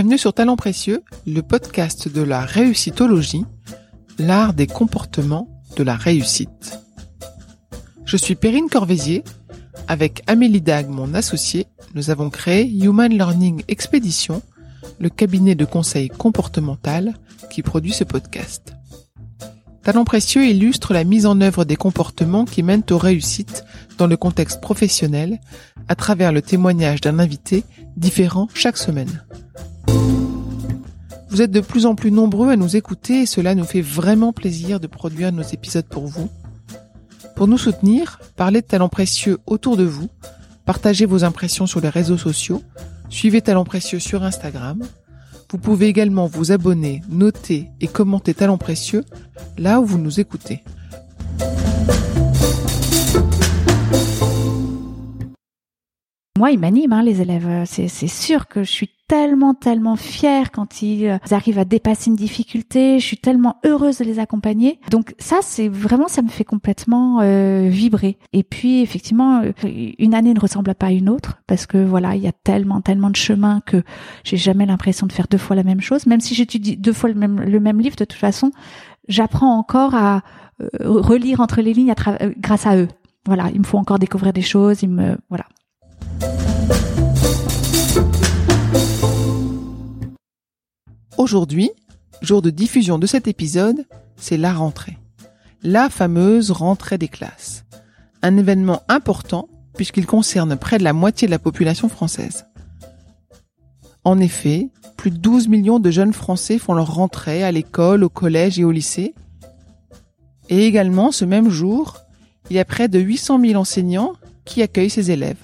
Bienvenue sur Talent Précieux, le podcast de la réussitologie, l'art des comportements de la réussite. Je suis Perrine Corvézier. Avec Amélie Dag, mon associé, nous avons créé Human Learning Expedition, le cabinet de conseil comportemental qui produit ce podcast. Talent précieux illustre la mise en œuvre des comportements qui mènent aux réussites dans le contexte professionnel à travers le témoignage d'un invité différent chaque semaine. Vous êtes de plus en plus nombreux à nous écouter et cela nous fait vraiment plaisir de produire nos épisodes pour vous. Pour nous soutenir, parlez de talents précieux autour de vous, partagez vos impressions sur les réseaux sociaux, suivez Talents précieux sur Instagram. Vous pouvez également vous abonner, noter et commenter Talents précieux là où vous nous écoutez. Moi, ils m'animent, hein, les élèves. C'est, c'est sûr que je suis tellement, tellement fière quand ils euh, arrivent à dépasser une difficulté. Je suis tellement heureuse de les accompagner. Donc ça, c'est vraiment, ça me fait complètement euh, vibrer. Et puis, effectivement, euh, une année ne ressemble pas à une autre parce que voilà, il y a tellement, tellement de chemins que j'ai jamais l'impression de faire deux fois la même chose. Même si j'étudie deux fois le même, le même livre, de toute façon, j'apprends encore à relire entre les lignes à grâce à eux. Voilà, il me faut encore découvrir des choses. Il me, voilà. Aujourd'hui, jour de diffusion de cet épisode, c'est la rentrée. La fameuse rentrée des classes. Un événement important puisqu'il concerne près de la moitié de la population française. En effet, plus de 12 millions de jeunes Français font leur rentrée à l'école, au collège et au lycée. Et également, ce même jour, il y a près de 800 000 enseignants qui accueillent ces élèves.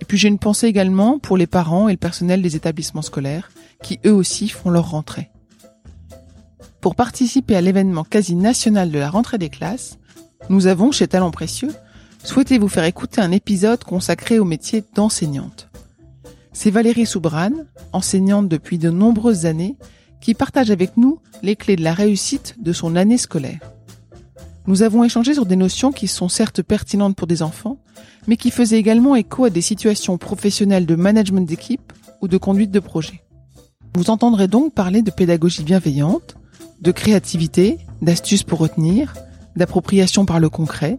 Et puis j'ai une pensée également pour les parents et le personnel des établissements scolaires qui eux aussi font leur rentrée. Pour participer à l'événement quasi national de la rentrée des classes, nous avons chez Talent Précieux souhaité vous faire écouter un épisode consacré au métier d'enseignante. C'est Valérie Soubran, enseignante depuis de nombreuses années, qui partage avec nous les clés de la réussite de son année scolaire. Nous avons échangé sur des notions qui sont certes pertinentes pour des enfants, mais qui faisaient également écho à des situations professionnelles de management d'équipe ou de conduite de projet. Vous entendrez donc parler de pédagogie bienveillante, de créativité, d'astuces pour retenir, d'appropriation par le concret,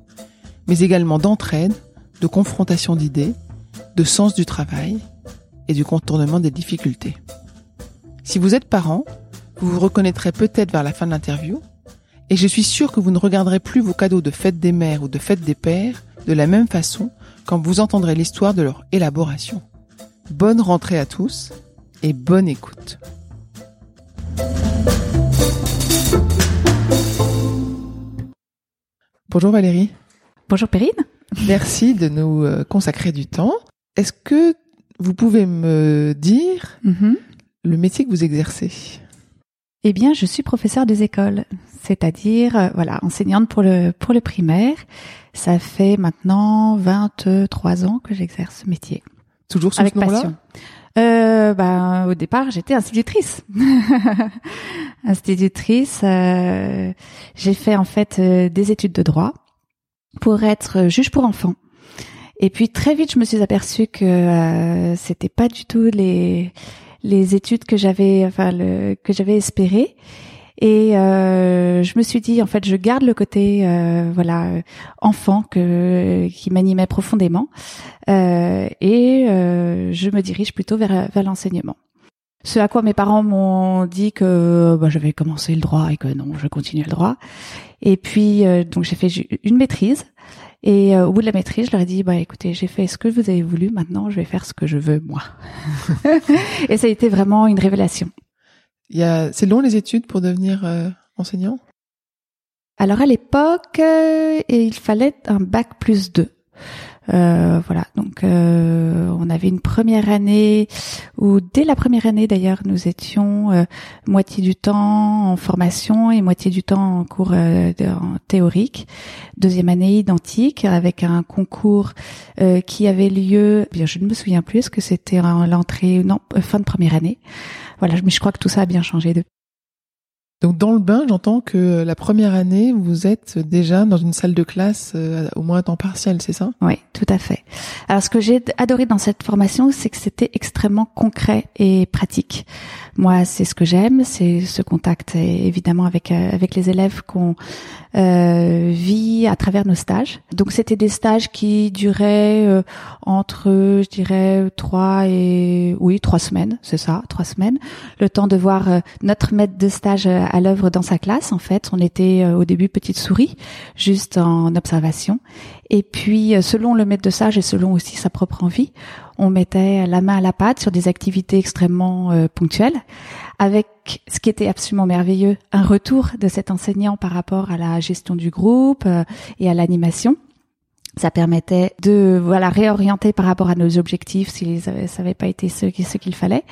mais également d'entraide, de confrontation d'idées, de sens du travail et du contournement des difficultés. Si vous êtes parent, vous vous reconnaîtrez peut-être vers la fin de l'interview, et je suis sûr que vous ne regarderez plus vos cadeaux de fête des mères ou de fête des pères de la même façon quand vous entendrez l'histoire de leur élaboration. Bonne rentrée à tous et bonne écoute. Bonjour Valérie. Bonjour Perrine. Merci de nous euh, consacrer du temps. Est-ce que vous pouvez me dire mm-hmm. le métier que vous exercez? Eh bien, je suis professeure des écoles, c'est-à-dire euh, voilà, enseignante pour le pour le primaire. Ça fait maintenant 23 ans que j'exerce ce métier. Toujours sous Avec ce passion. Euh, ben, au départ, j'étais institutrice. institutrice. Euh, j'ai fait en fait euh, des études de droit pour être juge pour enfants. Et puis très vite, je me suis aperçue que euh, c'était pas du tout les les études que j'avais, enfin le, que j'avais espéré. Et euh, je me suis dit, en fait, je garde le côté, euh, voilà, enfant que qui m'animait profondément, euh, et euh, je me dirige plutôt vers, vers l'enseignement. Ce à quoi mes parents m'ont dit que bah, j'avais commencé le droit et que non, je continuais le droit. Et puis euh, donc j'ai fait une maîtrise. Et euh, au bout de la maîtrise, je leur ai dit bah écoutez, j'ai fait ce que vous avez voulu, maintenant je vais faire ce que je veux moi. et ça a été vraiment une révélation. Il y a, c'est long les études pour devenir euh, enseignant? Alors à l'époque, euh, il fallait un bac plus deux. Euh, voilà, donc euh, on avait une première année où dès la première année d'ailleurs nous étions euh, moitié du temps en formation et moitié du temps en cours théorique. Deuxième année identique avec un concours qui avait lieu, bien je ne me souviens plus, que c'était l'entrée non fin de première année. Voilà, mais je crois que tout ça a bien changé depuis. Donc dans le bain, j'entends que la première année, vous êtes déjà dans une salle de classe euh, au moins à temps partiel, c'est ça? Oui, tout à fait. Alors ce que j'ai adoré dans cette formation, c'est que c'était extrêmement concret et pratique. Moi, c'est ce que j'aime, c'est ce contact évidemment avec euh, avec les élèves qu'on euh, vit à travers nos stages. Donc c'était des stages qui duraient euh, entre, je dirais, trois et oui trois semaines, c'est ça, trois semaines. Le temps de voir euh, notre maître de stage à l'œuvre dans sa classe. En fait, on était au début petite souris, juste en observation. Et puis, selon le maître de stage et selon aussi sa propre envie, on mettait la main à la pâte sur des activités extrêmement euh, ponctuelles, avec ce qui était absolument merveilleux, un retour de cet enseignant par rapport à la gestion du groupe euh, et à l'animation. Ça permettait de voilà réorienter par rapport à nos objectifs si ça n'avait pas été ce, ce qu'il fallait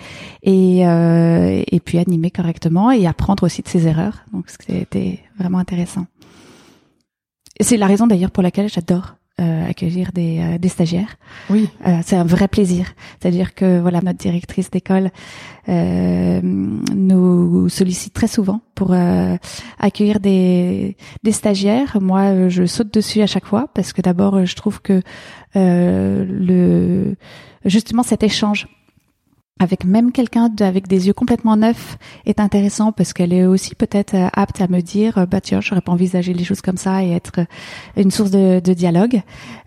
et euh, et puis animer correctement et apprendre aussi de ses erreurs. Donc c'était vraiment intéressant. C'est la raison d'ailleurs pour laquelle j'adore euh, accueillir des, euh, des, stagiaires. Oui. Euh, c'est un vrai plaisir. C'est-à-dire que voilà, notre directrice d'école euh, nous sollicite très souvent pour accueillir des, des stagiaires. Moi, je saute dessus à chaque fois parce que d'abord, je trouve que le justement cet échange avec même quelqu'un avec des yeux complètement neufs est intéressant parce qu'elle est aussi peut-être euh, apte à me dire euh, bah tiens j'aurais pas envisagé les choses comme ça et être euh, une source de, de dialogue.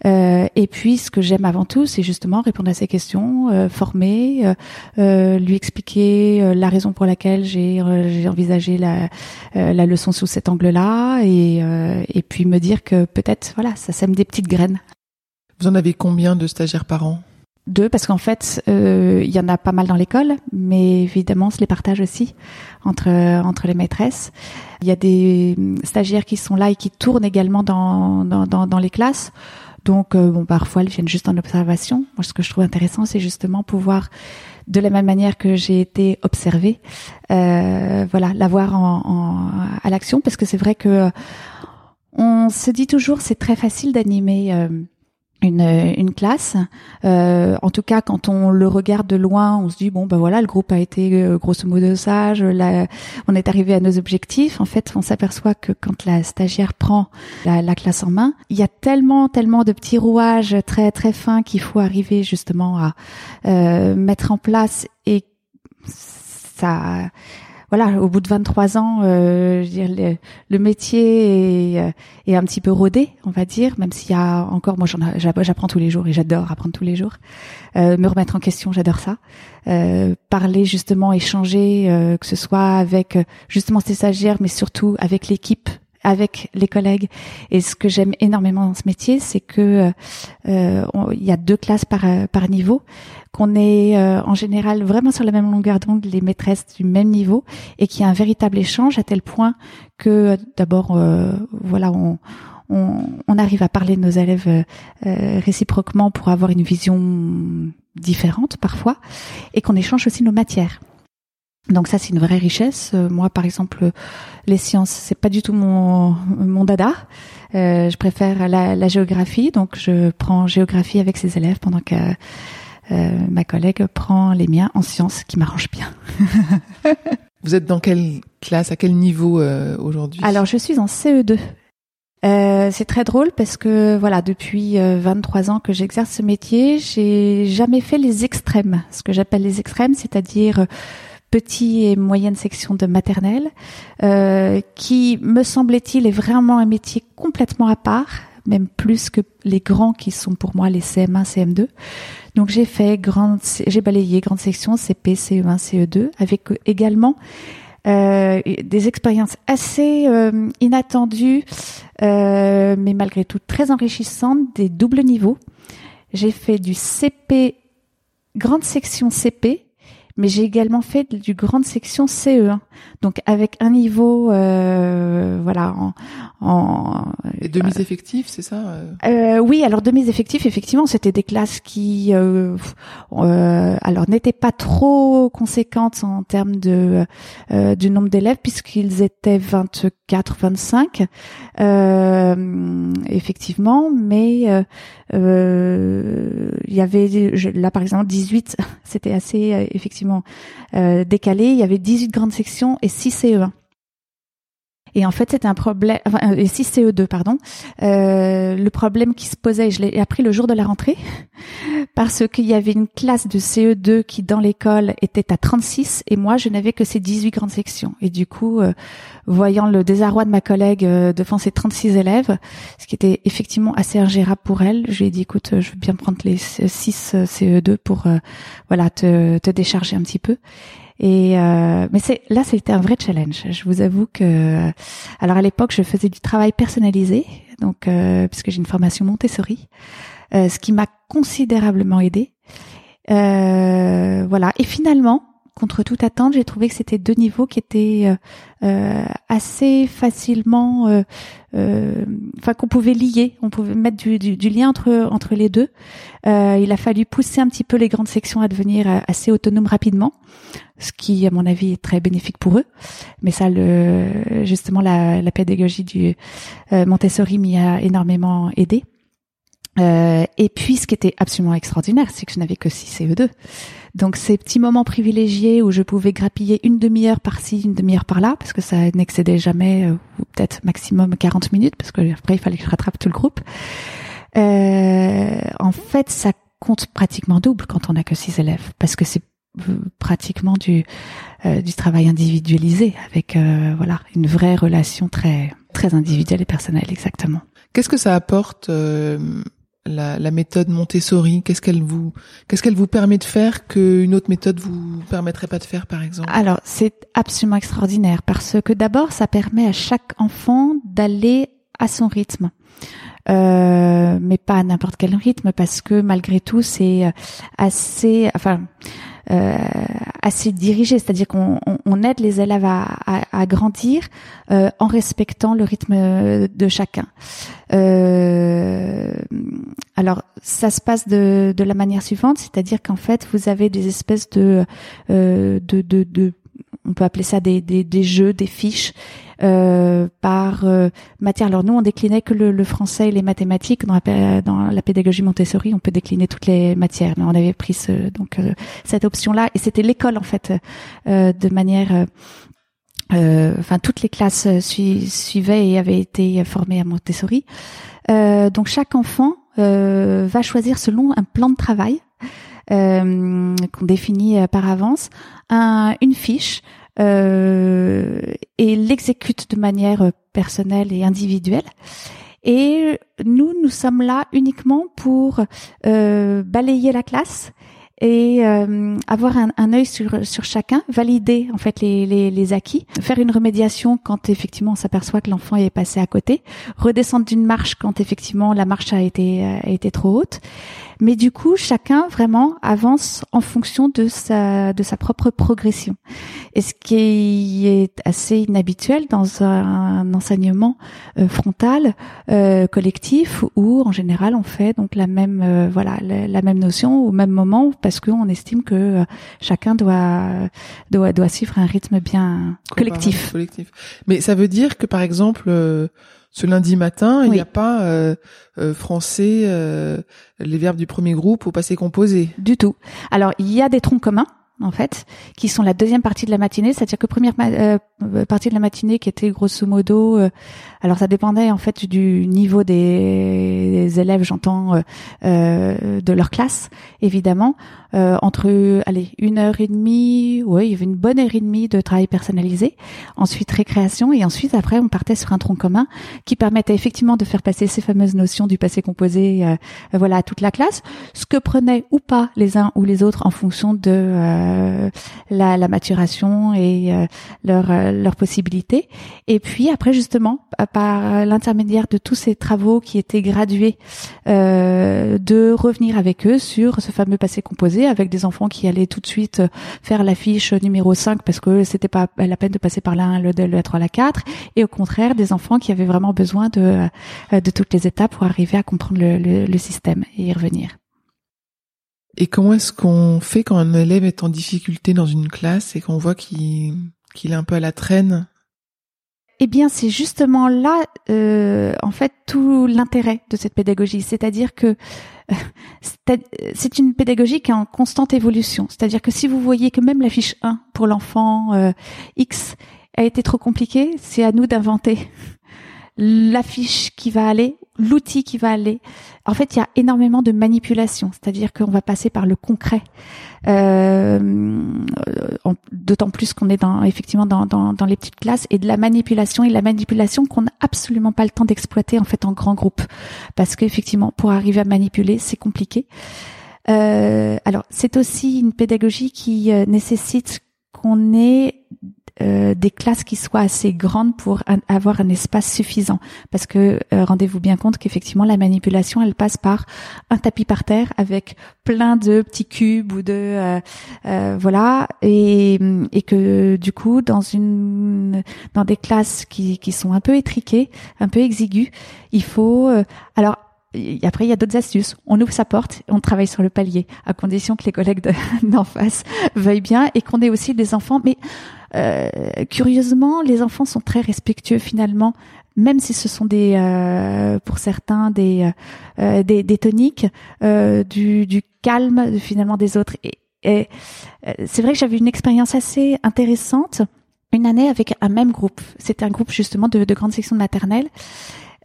Euh, et puis ce que j'aime avant tout c'est justement répondre à ces questions euh, former euh, lui expliquer la raison pour laquelle j'ai j'ai envisagé la la leçon sous cet angle là et et puis me dire que peut-être voilà ça sème des petites graines. Vous en avez combien de stagiaires par an? Deux, parce qu'en fait, euh, il y en a pas mal dans l'école, mais évidemment, on se les partage aussi entre entre les maîtresses. Il y a des stagiaires qui sont là et qui tournent également dans dans, dans, les classes. Donc, euh, bon, parfois, elles viennent juste en observation. Moi, ce que je trouve intéressant, c'est justement pouvoir, de la même manière que j'ai été observée, euh, voilà, l'avoir en, en, à l'action, parce que c'est vrai que on se dit toujours, c'est très facile d'animer. Euh, une, une classe. Euh, en tout cas, quand on le regarde de loin, on se dit bon ben voilà, le groupe a été euh, grosso modo sage. Là, on est arrivé à nos objectifs. En fait, on s'aperçoit que quand la stagiaire prend la, la, classe en main, il y a tellement tellement de petits rouages très très fins qu'il faut arriver justement à euh, mettre en place et ça voilà, au bout de 23 ans, euh, je veux dire, le, métier est, euh, est, un petit peu rodé, on va dire, même s'il y a encore, moi j'apprends tous les jours et j'adore apprendre tous les jours. Euh, me remettre en question, j'adore ça. Euh, parler justement, échanger, euh, que ce soit avec justement ces stagiaires, mais surtout avec l'équipe avec les collègues. Et ce que j'aime énormément dans ce métier, c'est que euh, il y a deux classes par, par niveau, qu'on est euh, en général vraiment sur la même longueur d'onde, les maîtresses du même niveau, et qu'il y a un véritable échange à tel point que d'abord, euh, voilà, on, on, on, arrive à parler de nos élèves euh, réciproquement pour avoir une vision différente parfois, et qu'on échange aussi nos matières. Donc ça, c'est une vraie richesse. Euh, moi, par exemple, les sciences, c'est pas du tout mon, mon dada. Euh, je préfère la, la, géographie, donc je prends géographie avec ses élèves pendant que euh, ma collègue prend les miens en sciences, qui m'arrange bien. Vous êtes dans quelle classe, à quel niveau euh, aujourd'hui? Alors, je suis en CE2. Euh, c'est très drôle parce que voilà depuis 23 ans que j'exerce ce métier, j'ai jamais fait les extrêmes. Ce que j'appelle les extrêmes, c'est-à-dire petit et moyenne section de maternelle, euh, qui, me semblait-il, est vraiment un métier complètement à part, même plus que les grands qui sont pour moi les CM1, CM2. Donc j'ai fait grande, j'ai balayé grande section CP, CE1, CE2, avec également euh, des expériences assez euh, inattendues, euh, mais malgré tout très enrichissantes, des doubles niveaux. J'ai fait du CP, grande section CP, mais j'ai également fait du grande section CE1, donc avec un niveau, euh, voilà, en, en et demi effectifs, c'est ça euh, euh Oui, alors demi effectifs, effectivement, c'était des classes qui, euh, euh, alors n'étaient pas trop conséquentes en termes de du nombre d'élèves puisqu'ils étaient 24, 25, effectivement, mais il y avait là par exemple 18, c'était assez effectivement euh, décalé. Il y avait 18 grandes sections et 6 CE1. Et en fait, c'était un problème, enfin, 6 euh, CE2, pardon. Euh, le problème qui se posait, je l'ai appris le jour de la rentrée, parce qu'il y avait une classe de CE2 qui, dans l'école, était à 36, et moi, je n'avais que ces 18 grandes sections. Et du coup, euh, voyant le désarroi de ma collègue euh, devant ces 36 élèves, ce qui était effectivement assez ingérable pour elle, je lui ai dit, écoute, je veux bien prendre les 6 CE2 pour, voilà, te, te décharger un petit peu. Et euh, mais c'est là, c'était un vrai challenge. Je vous avoue que, alors à l'époque, je faisais du travail personnalisé, donc euh, puisque j'ai une formation Montessori, euh, ce qui m'a considérablement aidé. Euh, voilà. Et finalement, contre toute attente, j'ai trouvé que c'était deux niveaux qui étaient euh, euh assez facilement, euh, euh, enfin qu'on pouvait lier, on pouvait mettre du, du, du, lien entre entre les deux. il a fallu pousser un petit peu les grandes sections à devenir assez autonomes rapidement, ce qui, à mon avis, est très bénéfique pour eux. Mais ça, le, justement, la, la pédagogie du Montessori m'y a énormément aidé. Euh, et puis, ce qui était absolument extraordinaire, c'est que je n'avais que 6 CE2. Donc, ces petits moments privilégiés où je pouvais grappiller une demi-heure par-ci, une demi-heure par-là, parce que ça n'excédait jamais, euh, ou peut-être maximum 40 minutes, parce que après, il fallait que je rattrape tout le groupe. Euh, en fait, ça compte pratiquement double quand on n'a que 6 élèves, parce que c'est euh, pratiquement du du travail individualisé avec voilà une vraie relation très très individuelle et personnelle exactement. Qu'est-ce que ça apporte la, la, méthode Montessori Qu'est-ce qu'elle vous qu'est-ce qu'elle vous permet de faire qu'une autre méthode vous permettrait pas de faire, par exemple? Alors, c'est absolument extraordinaire parce que d'abord, ça permet à chaque enfant d'aller à son rythme. Euh, mais pas à n'importe quel rythme parce que malgré tout c'est assez enfin euh, assez dirigé, c'est-à-dire qu'on on, aide les élèves à, à, à grandir euh, en respectant le rythme de chacun. Euh, alors ça se passe de, de la manière suivante, c'est-à-dire qu'en fait vous avez des espèces de, euh, de, de, de on peut appeler ça des, des, des jeux, des fiches euh, par euh, matière. Alors nous, on déclinait que le, le, français et les mathématiques. Dans la, dans la pédagogie Montessori, on peut décliner toutes les matières. Mais on avait pris ce, donc euh, cette option-là, et c'était l'école en fait, euh, de manière. Enfin, toutes les classes suivaient et avaient été formées à Montessori. donc chaque enfant va choisir selon un plan de travail. Euh, qu'on définit par avance, un, une fiche euh, et l'exécute de manière personnelle et individuelle. Et nous, nous sommes là uniquement pour euh, balayer la classe et euh, avoir un, un œil sur sur chacun, valider en fait les, les, les acquis, faire une remédiation quand effectivement on s'aperçoit que l'enfant est passé à côté, redescendre d'une marche quand effectivement la marche a été a été trop haute, mais du coup, chacun vraiment avance en fonction de sa de sa propre progression. Et ce qui est assez inhabituel dans un enseignement euh, frontal euh, collectif où en général on fait donc la même euh, voilà la, même notion au même moment qu'on estime que chacun doit doit doit suivre un rythme bien collectif. collectif. Mais ça veut dire que par exemple ce lundi matin, il n'y a pas euh, euh, français, euh, les verbes du premier groupe au passé composé. Du tout. Alors, il y a des troncs communs en fait, qui sont la deuxième partie de la matinée, c'est-à-dire que première partie de la matinée qui était grosso modo, alors ça dépendait en fait du niveau des, élèves, j'entends, de leur classe, évidemment. Euh, entre allez une heure et demie, oui, il y avait une bonne heure et demie de travail personnalisé. Ensuite récréation et ensuite après on partait sur un tronc commun qui permettait effectivement de faire passer ces fameuses notions du passé composé, euh, voilà, à toute la classe. Ce que prenaient ou pas les uns ou les autres en fonction de euh, la, la, maturation et leur leurs possibilités. Et puis après justement par l'intermédiaire de tous ces travaux qui étaient gradués, de revenir avec eux sur ce fameux passé composé avec des enfants qui allaient tout de suite euh, faire la fiche numéro 5 parce que c'était pas la peine de passer par la 1, le 2, le 3, la 4 et au contraire des enfants qui avaient vraiment besoin de, euh, toutes les étapes pour arriver à comprendre le, le, système et y revenir. Et comment est-ce qu'on fait quand un élève est en difficulté dans une classe et qu'on voit qu'il qu'il est un peu à la traîne eh bien, c'est justement là, euh, en fait, tout l'intérêt de cette pédagogie. C'est-à-dire que c'est une pédagogie qui est en constante évolution. C'est-à-dire que si vous voyez que même la fiche 1 pour l'enfant euh, X a été trop compliqué, c'est à nous d'inventer l'affiche qui va aller, l'outil qui va aller. En fait, il y a énormément de manipulation, c'est-à-dire qu'on va passer par le concret. Euh, D'autant plus qu'on est dans, effectivement dans, dans, dans, les petites classes et de la manipulation et la manipulation qu'on n'a absolument pas le temps d'exploiter en fait en grand groupe, parce qu'effectivement, pour arriver à manipuler, c'est compliqué. Euh, alors, c'est aussi une pédagogie qui euh, nécessite qu'on ait euh, des classes qui soient assez grandes pour avoir un espace suffisant. Parce que euh, rendez-vous bien compte qu'effectivement la manipulation, elle passe par un tapis par terre avec plein de petits cubes ou de euh, voilà et, et que du coup dans une dans des classes qui, qui sont un peu étriquées, un peu exiguës, il faut alors après, il y a d'autres astuces. On ouvre sa porte, on travaille sur le palier, à condition que les collègues d'en face veuillent bien et qu'on ait aussi des enfants. Mais euh, curieusement, les enfants sont très respectueux finalement, même si ce sont des, euh, pour certains, des, euh, des, des, toniques, du, du calme finalement des autres. Et, et c'est vrai que j'avais une expérience assez intéressante une année avec un même groupe. C'était un groupe justement de, de grande section de maternelle.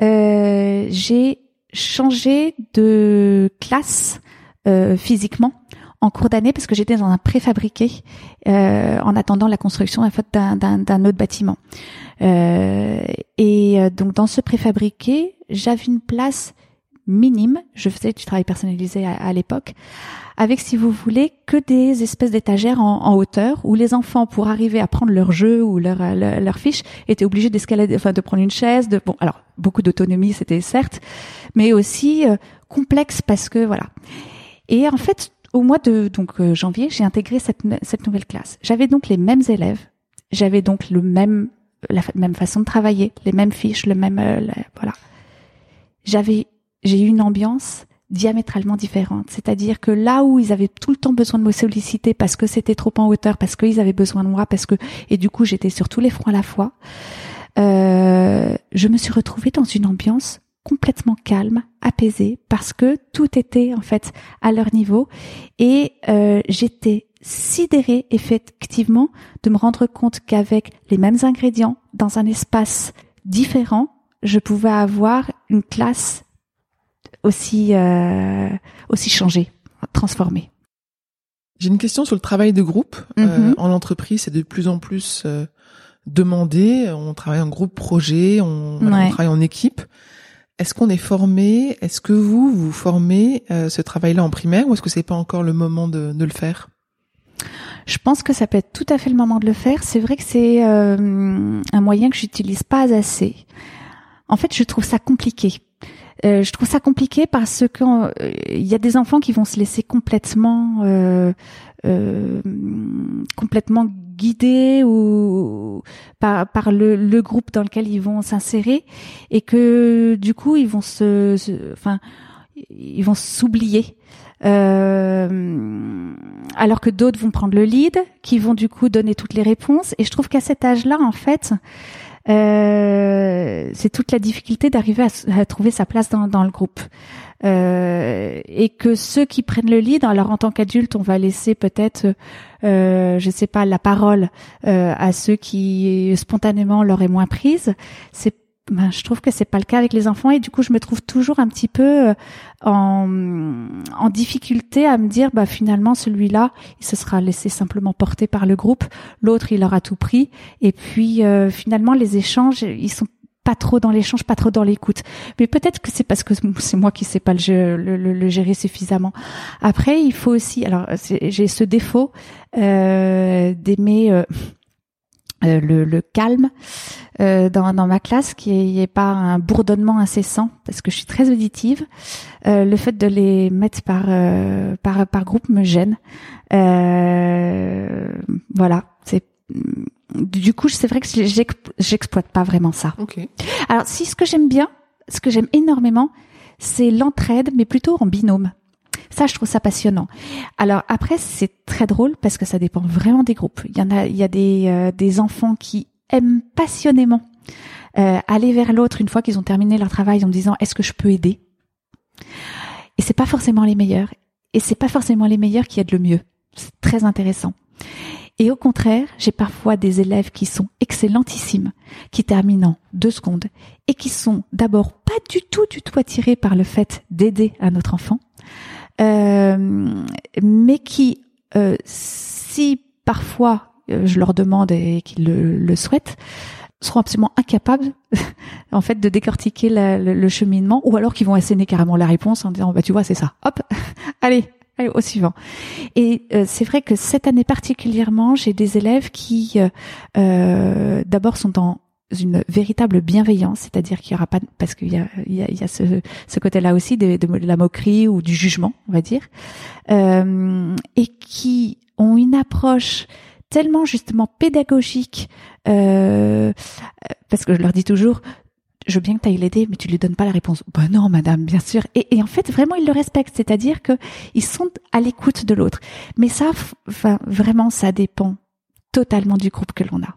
Euh, j'ai changé de classe euh, physiquement en cours d'année parce que j'étais dans un préfabriqué euh, en attendant la construction en fait, d'un autre bâtiment. Euh, et euh, donc dans ce préfabriqué, j'avais une place minime. Je faisais du travail personnalisé à, l'époque, avec, si vous voulez, que des espèces d'étagères en, hauteur où les enfants, pour arriver à prendre leur jeu ou leur, leur, leur fiche, étaient obligés d'escalader, enfin de prendre une chaise. De bon, alors beaucoup d'autonomie, c'était certes, mais aussi euh, complexe parce que voilà. Et en fait, au mois de donc euh, janvier, j'ai intégré cette, cette nouvelle classe. J'avais donc les mêmes élèves, j'avais donc le même la même façon de travailler, les mêmes fiches, le même euh, voilà. J'avais j'ai eu une ambiance diamétralement différente. C'est-à-dire que là où ils avaient tout le temps besoin de me solliciter parce que c'était trop en hauteur, parce qu'ils avaient besoin de moi, parce que et du coup j'étais sur tous les fronts à la fois, euh, je me suis retrouvée dans une ambiance complètement calme, apaisée, parce que tout était en fait à leur niveau et euh, j'étais sidérée effectivement de me rendre compte qu'avec les mêmes ingrédients dans un espace différent, je pouvais avoir une classe aussi euh, aussi changée, transformée. J'ai une question sur le travail de groupe. Euh, mhm. en entreprise, c'est de plus en plus euh, demandé. On travaille en groupe projet, on, on travaille en équipe. Est-ce qu'on est formé? Est-ce que vous vous formez euh, ce travail-là en primaire ou est-ce que c'est pas encore le moment de, le faire? Je pense que ça peut être tout à fait le moment de le faire. C'est vrai que c'est euh, un moyen que j'utilise pas assez. En fait, je trouve ça compliqué. Euh, je trouve ça compliqué parce que euh, il y a des enfants qui vont se laisser complètement euh, euh complètement guidés ou par, par le, le, groupe dans lequel ils vont s'insérer et que du coup ils vont se, enfin ils vont s'oublier. Euh, alors que d'autres vont prendre le lead, qui vont du coup donner toutes les réponses. Et je trouve qu'à cet âge-là, en fait, euh, c'est toute la difficulté d'arriver à, à, trouver sa place dans, dans le groupe. Euh, et que ceux qui prennent le lead, alors en tant qu'adulte, on va laisser peut-être, euh, je sais pas, la parole euh, à ceux qui spontanément l'auraient moins prise. C'est ben, je trouve que c'est pas le cas avec les enfants. Et du coup je me trouve toujours un petit peu euh, en, en difficulté à me dire bah finalement celui-là il se sera laissé simplement porter par le groupe. L'autre il aura tout pris. Et puis euh, finalement les échanges ils sont pas trop dans l'échange, pas trop dans l'écoute. Mais peut-être que c'est parce que c'est moi qui sais pas le, gérer suffisamment. Après, il faut aussi, alors j'ai ce défaut euh, d'aimer euh, euh, le, calme euh, dans, ma classe, qui est pas un bourdonnement incessant, parce que je suis très auditive. Euh, le fait de les mettre par euh, par, par groupe me gêne. Euh, voilà, c'est du coup c'est vrai que j'exploite pas vraiment ça. Okay. Alors si ce que j'aime bien, ce que j'aime énormément, c'est l'entraide, mais plutôt en binôme. Ça, je trouve ça passionnant. Alors après, c'est très drôle parce que ça dépend vraiment des groupes. Il y en a, il y a des, euh, des enfants qui aiment passionnément euh, aller vers l'autre une fois qu'ils ont terminé leur travail en me disant est-ce que je peux aider? Et c'est pas forcément les meilleurs. Et c'est pas forcément les meilleurs qui aident le mieux. C'est très intéressant. Et au contraire, j'ai parfois des élèves qui sont excellentissimes, qui terminent en deux secondes et qui sont d'abord pas du tout, du tout attirés par le fait d'aider un autre enfant, euh, mais qui, euh, si parfois euh, je leur demande et qu'ils le, le souhaitent, seront absolument incapables en fait de décortiquer le, cheminement ou alors qu'ils vont asséner carrément la réponse en disant bah tu vois c'est ça. Hop allez allez au suivant. Et euh, c'est vrai que cette année particulièrement j'ai des élèves qui euh, euh, d'abord sont en une véritable bienveillance, c'est-à-dire qu'il y aura pas parce qu'il y a, il y a, il y a ce, ce côté-là aussi de, la moquerie ou du jugement, on va dire, euh, et qui ont une approche tellement justement pédagogique, euh, parce que je leur dis toujours, je veux bien que tu ailles l'aider, mais tu lui donnes pas la réponse. Bah non, madame, bien sûr. Et, et en fait, vraiment, ils le respectent, c'est-à-dire que ils sont à l'écoute de l'autre. Mais ça, enfin, vraiment, ça dépend totalement du groupe que l'on a.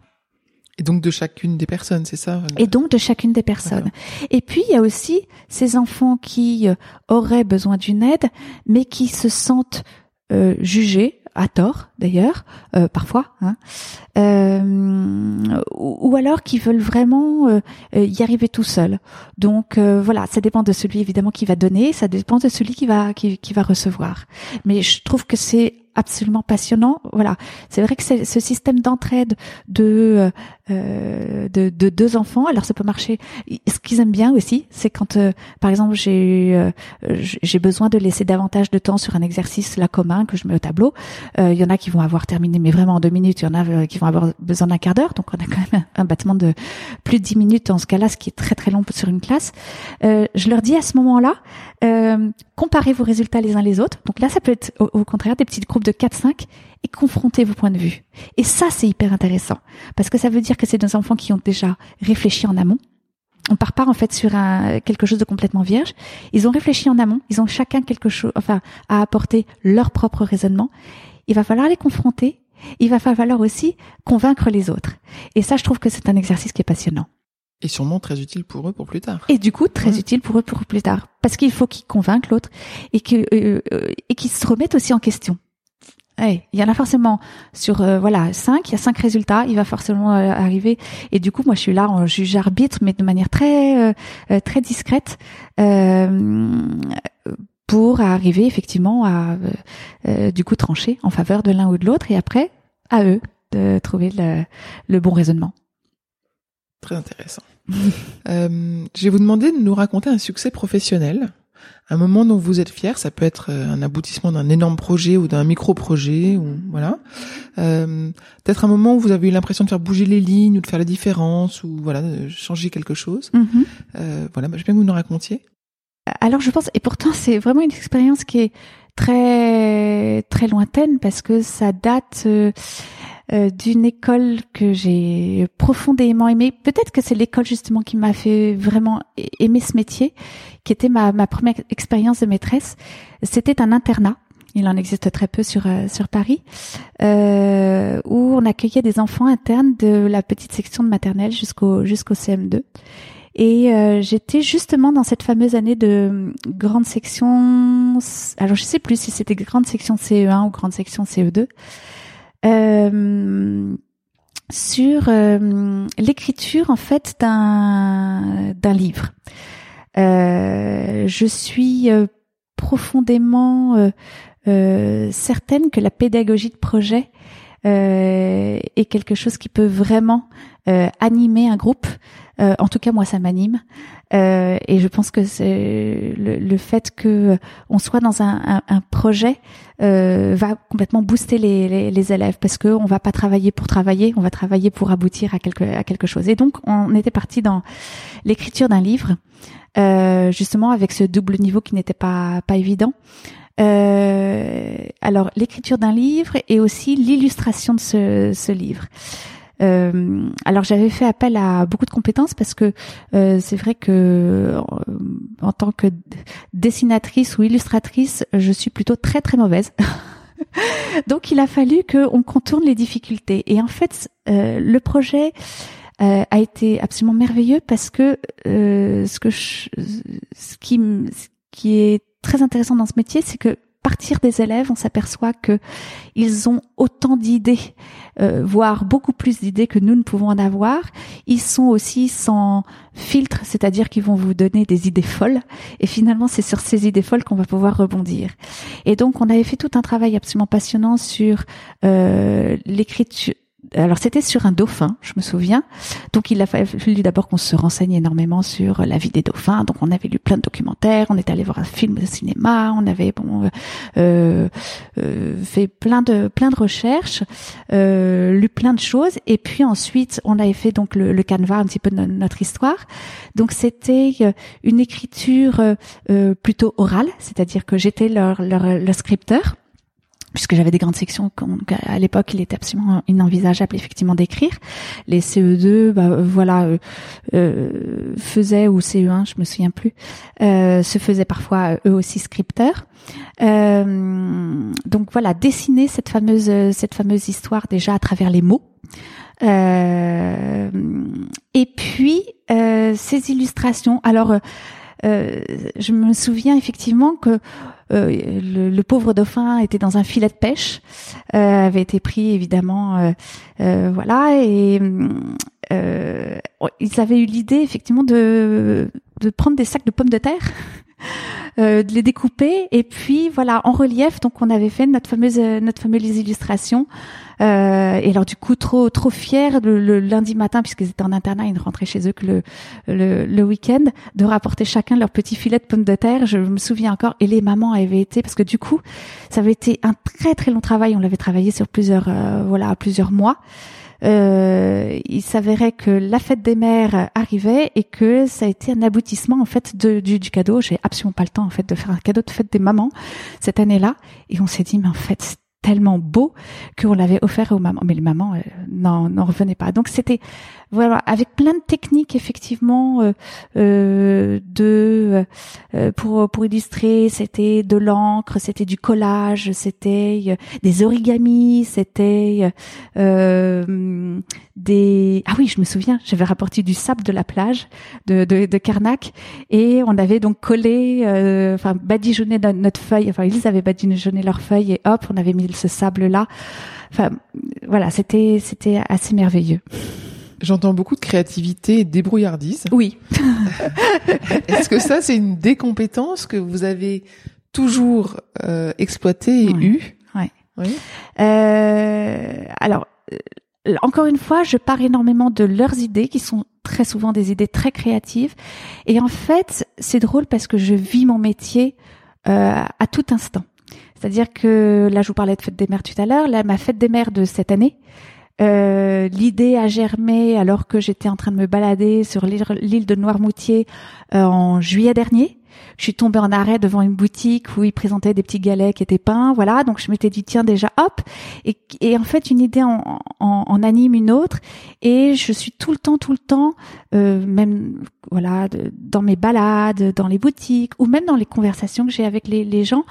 Et donc de chacune des personnes, c'est ça Et donc de chacune des personnes. Et puis il y a aussi ces enfants qui euh, auraient besoin d'une aide, mais qui se sentent euh, jugés, à tort d'ailleurs, euh, parfois, hein, euh, ou, alors qui veulent vraiment euh, y arriver tout seul. Donc voilà, ça dépend de celui évidemment qui va donner, ça dépend de celui qui va qui, qui va recevoir. Mais je trouve que c'est absolument passionnant. Voilà, c'est vrai que ce système d'entraide de, euh, de, de deux enfants, alors ça peut marcher. Ce qu'ils aiment bien aussi, c'est quand, euh, par exemple, j'ai euh, j'ai besoin de laisser davantage de temps sur un exercice là commun que je mets au tableau. Il y en a qui vont avoir terminé, mais vraiment en deux minutes. Il y en a qui vont avoir besoin d'un quart d'heure. Donc on a quand même un battement de plus de dix minutes dans ce cas-là, ce qui est très très long sur une classe. je leur dis à ce moment-là, comparez vos résultats les uns les autres. Donc là, ça peut être au, contraire des petits groupes de 4-5 et confronter vos points de vue. Et ça, c'est hyper intéressant parce que ça veut dire que c'est des enfants qui ont déjà réfléchi en amont. On part pas en fait sur quelque chose de complètement vierge. Ils ont réfléchi en amont. Ils ont chacun quelque chose, enfin, à apporter leur propre raisonnement. Il va falloir les confronter. Il va falloir aussi convaincre les autres. Et ça, je trouve que c'est un exercice qui est passionnant. Et sûrement très utile pour eux pour plus tard. Et du coup, très utile pour eux pour plus tard. Parce qu'il faut qu'ils convainquent l'autre et qu'ils euh, euh, qu'ils se remettent aussi en question il y en a forcément sur euh, voilà cinq, il y a cinq résultats, il va forcément euh, arriver. Et du coup, moi, je suis là en juge arbitre, mais de manière très euh, très discrète pour arriver effectivement à du coup trancher en faveur de l'un ou de l'autre, et après à eux de trouver le, le bon raisonnement. Très intéressant. je vais vous demander de nous raconter un succès professionnel un moment dont vous êtes fier, ça peut être euh, un aboutissement d'un énorme projet ou d'un micro-projet, ou voilà. Euh, Peut-être un moment où vous avez eu l'impression de faire bouger les lignes ou de faire la différence ou voilà, de changer quelque chose. Mhm. euh, voilà, bah, je veux bien que vous nous racontiez. Alors je pense, et pourtant c'est vraiment une expérience qui est très très lointaine parce que ça date. Euh, euh, d'une école que j'ai profondément aimée. Peut-être que c'est l'école justement qui m'a fait vraiment aimer ce métier, qui était ma, ma première expérience de maîtresse. C'était un internat. Il en existe très peu sur euh, sur Paris, euh, où on accueillait des enfants internes de la petite section de maternelle jusqu'au jusqu'au CM2. Et euh, j'étais justement dans cette fameuse année de grande section. Alors je sais plus si c'était grande section CE1 ou grande section CE2 euh, sur euh, l'écriture en fait d'un d'un livre. Euh, je suis euh, profondément certaine que la pédagogie de projet est quelque chose qui peut vraiment animer un groupe. En tout cas, moi, ça m'anime. Euh, et je pense que c'est le, fait que on soit dans un, un, projet euh, va complètement booster les, les, les, élèves parce que on va pas travailler pour travailler, on va travailler pour aboutir à quelque à quelque chose. Et donc on était parti dans l'écriture d'un livre, euh, justement avec ce double niveau qui n'était pas pas évident. Euh, alors l'écriture d'un livre et aussi l'illustration de ce, ce livre. Euh, alors j'avais fait appel à beaucoup de compétences parce que euh, c'est vrai que euh, en tant que dessinatrice ou illustratrice, je suis plutôt très très mauvaise. Donc il a fallu qu'on contourne les difficultés. Et en fait, le projet a été absolument merveilleux parce que ce que ce qui ce qui est très intéressant dans ce métier, c'est que partir des élèves, on s'aperçoit que ils ont autant d'idées, euh, voire beaucoup plus d'idées que nous ne pouvons en avoir. Ils sont aussi sans filtre, c'est-à-dire qu'ils vont vous donner des idées folles. Et finalement, c'est sur ces idées folles qu'on va pouvoir rebondir. Et donc, on avait fait tout un travail absolument passionnant sur euh, l'écriture alors c'était sur un dauphin, je me souviens. Donc il a fallu d'abord qu'on se renseigne énormément sur la vie des dauphins. Donc on avait lu plein de documentaires, on est allé voir un film de cinéma, on avait bon euh, euh, euh fait plein de plein de recherches, euh, lu plein de choses. Et puis ensuite on avait fait donc le, le canevas un petit peu de notre histoire. Donc c'était euh, une écriture plutôt orale, c'est-à-dire que j'étais leur, leur, leur scripteur puisque j'avais des grandes sections à l'époque il était absolument inenvisageable effectivement d'écrire. Les CE2 bah, voilà euh, euh, faisaient ou CE1 je me souviens plus euh, se faisaient parfois eux aussi scripteurs. Euh, donc voilà dessiner cette fameuse cette fameuse histoire déjà à travers les mots. Euh, et puis ces illustrations. Alors je me souviens effectivement que euh, le, le, pauvre dauphin était dans un filet de pêche, euh, avait été pris évidemment, euh, voilà, et ils avaient eu l'idée effectivement de de prendre des sacs de pommes de terre. Euh, de les découper et puis voilà en relief donc on avait fait notre fameuse notre fameuse illustration euh, et alors du coup, trop trop fier le, lundi matin, puisqu'ils étaient en internat, ils ne rentraient chez eux que le le, le week-end, de rapporter chacun leur petit filet de pommes de terre. Je me souviens encore. Et les mamans avaient été, parce que du coup, ça avait été un très très long travail. On l'avait travaillé sur plusieurs euh, voilà plusieurs mois. Euh, il s'avérait que la fête des mères arrivait et que ça a été un aboutissement en fait du, du cadeau. J'ai absolument pas le temps en fait de faire un cadeau de fête des mamans cette année-là. Et on s'est dit mais en fait tellement beau qu'on l'avait offert aux mamans. Mais les mamans euh, n'en revenaient pas. Donc c'était voilà, avec plein de techniques effectivement euh, euh, de euh, pour pour illustrer, c'était de l'encre, c'était du collage, c'était euh, des origamis, c'était euh, des ah oui, je me souviens, j'avais rapporté du sable de la plage de de, de Carnac et on avait donc collé enfin badigeonné notre feuille, enfin ils avaient badigeonné leur feuille et hop, on avait mis ce sable là. Enfin voilà, c'était c'était assez merveilleux. J'entends beaucoup de créativité et de débrouillardise. Oui. Est-ce que ça, c'est une décompétence que vous avez toujours euh, exploitée et eue ouais. Oui. Euh, alors, euh, encore une fois, je pars énormément de leurs idées, qui sont très souvent des idées très créatives. Et en fait, c'est drôle parce que je vis mon métier euh, à tout instant. C'est-à-dire que là, je vous parlais de fête des mères tout à l'heure. Là, ma fête des mères de cette année, euh, l'idée a germé alors que j'étais en train de me balader sur l'île de Noirmoutier euh, en juillet dernier. Je suis tombée en arrêt devant une boutique où ils présentaient des petits galets qui étaient peints, voilà. Donc je m'étais dit tiens déjà hop et, en fait une idée en, en, anime une autre et je suis tout le temps tout le temps euh, même voilà dans mes balades, dans les boutiques ou même dans les conversations que j'ai avec les, les gens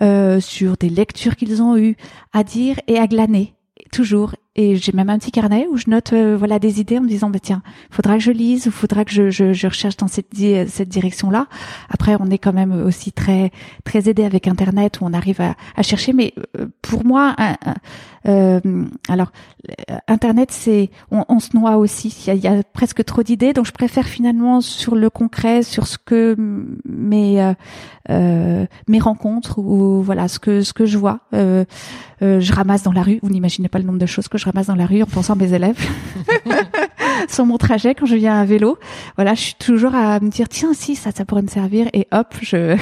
euh, sur des lectures qu'ils ont eues à dire et à glaner toujours et j'ai même un petit carnet où je note euh, voilà des idées en me disant bah tiens faudra que je lise ou faudra que je, je, je recherche dans cette cette direction là après on est quand même aussi très très aidé avec internet où on arrive à, à chercher. Mais euh, pour moi euh, alors internet c'est on, on, se noie aussi. Il y a, y a presque trop d'idées. Donc je préfère finalement sur le concret sur ce que mes euh, mes rencontres ou voilà ce que ce que je vois je ramasse dans la rue. Vous n'imaginez pas le nombre de choses que je ramasse dans la rue en pensant à mes élèves sur mon trajet quand je viens à vélo. Voilà, je suis toujours à me dire tiens si ça ça pourrait me servir et hop je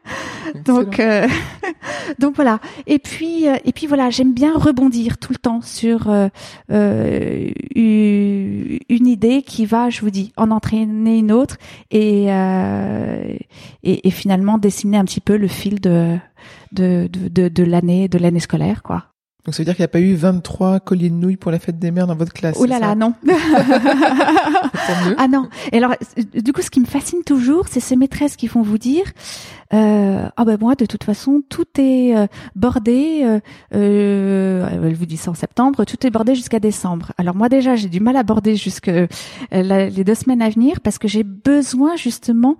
donc euh, donc voilà. Et puis euh, et puis voilà, j'aime bien rebondir tout le temps sur euh, euh une idée qui va, je vous dis, en entraîner une autre et, et, et finalement dessiner un petit peu le fil de de, de, de l'année de l'année scolaire quoi. Donc ça veut dire qu'il n'y a pas eu 23 colliers de nouilles pour la fête des mères dans votre classe. Oh là là, non. ah non. Et alors, du coup, ce qui me fascine toujours, c'est ces maîtresses qui font vous dire, euh, ah ben moi, de toute façon, tout est euh, bordé. Euh, euh, elle vous dit ça en septembre, tout est bordé jusqu'à décembre. Alors moi déjà, j'ai du mal à border jusque euh, les deux semaines à venir parce que j'ai besoin justement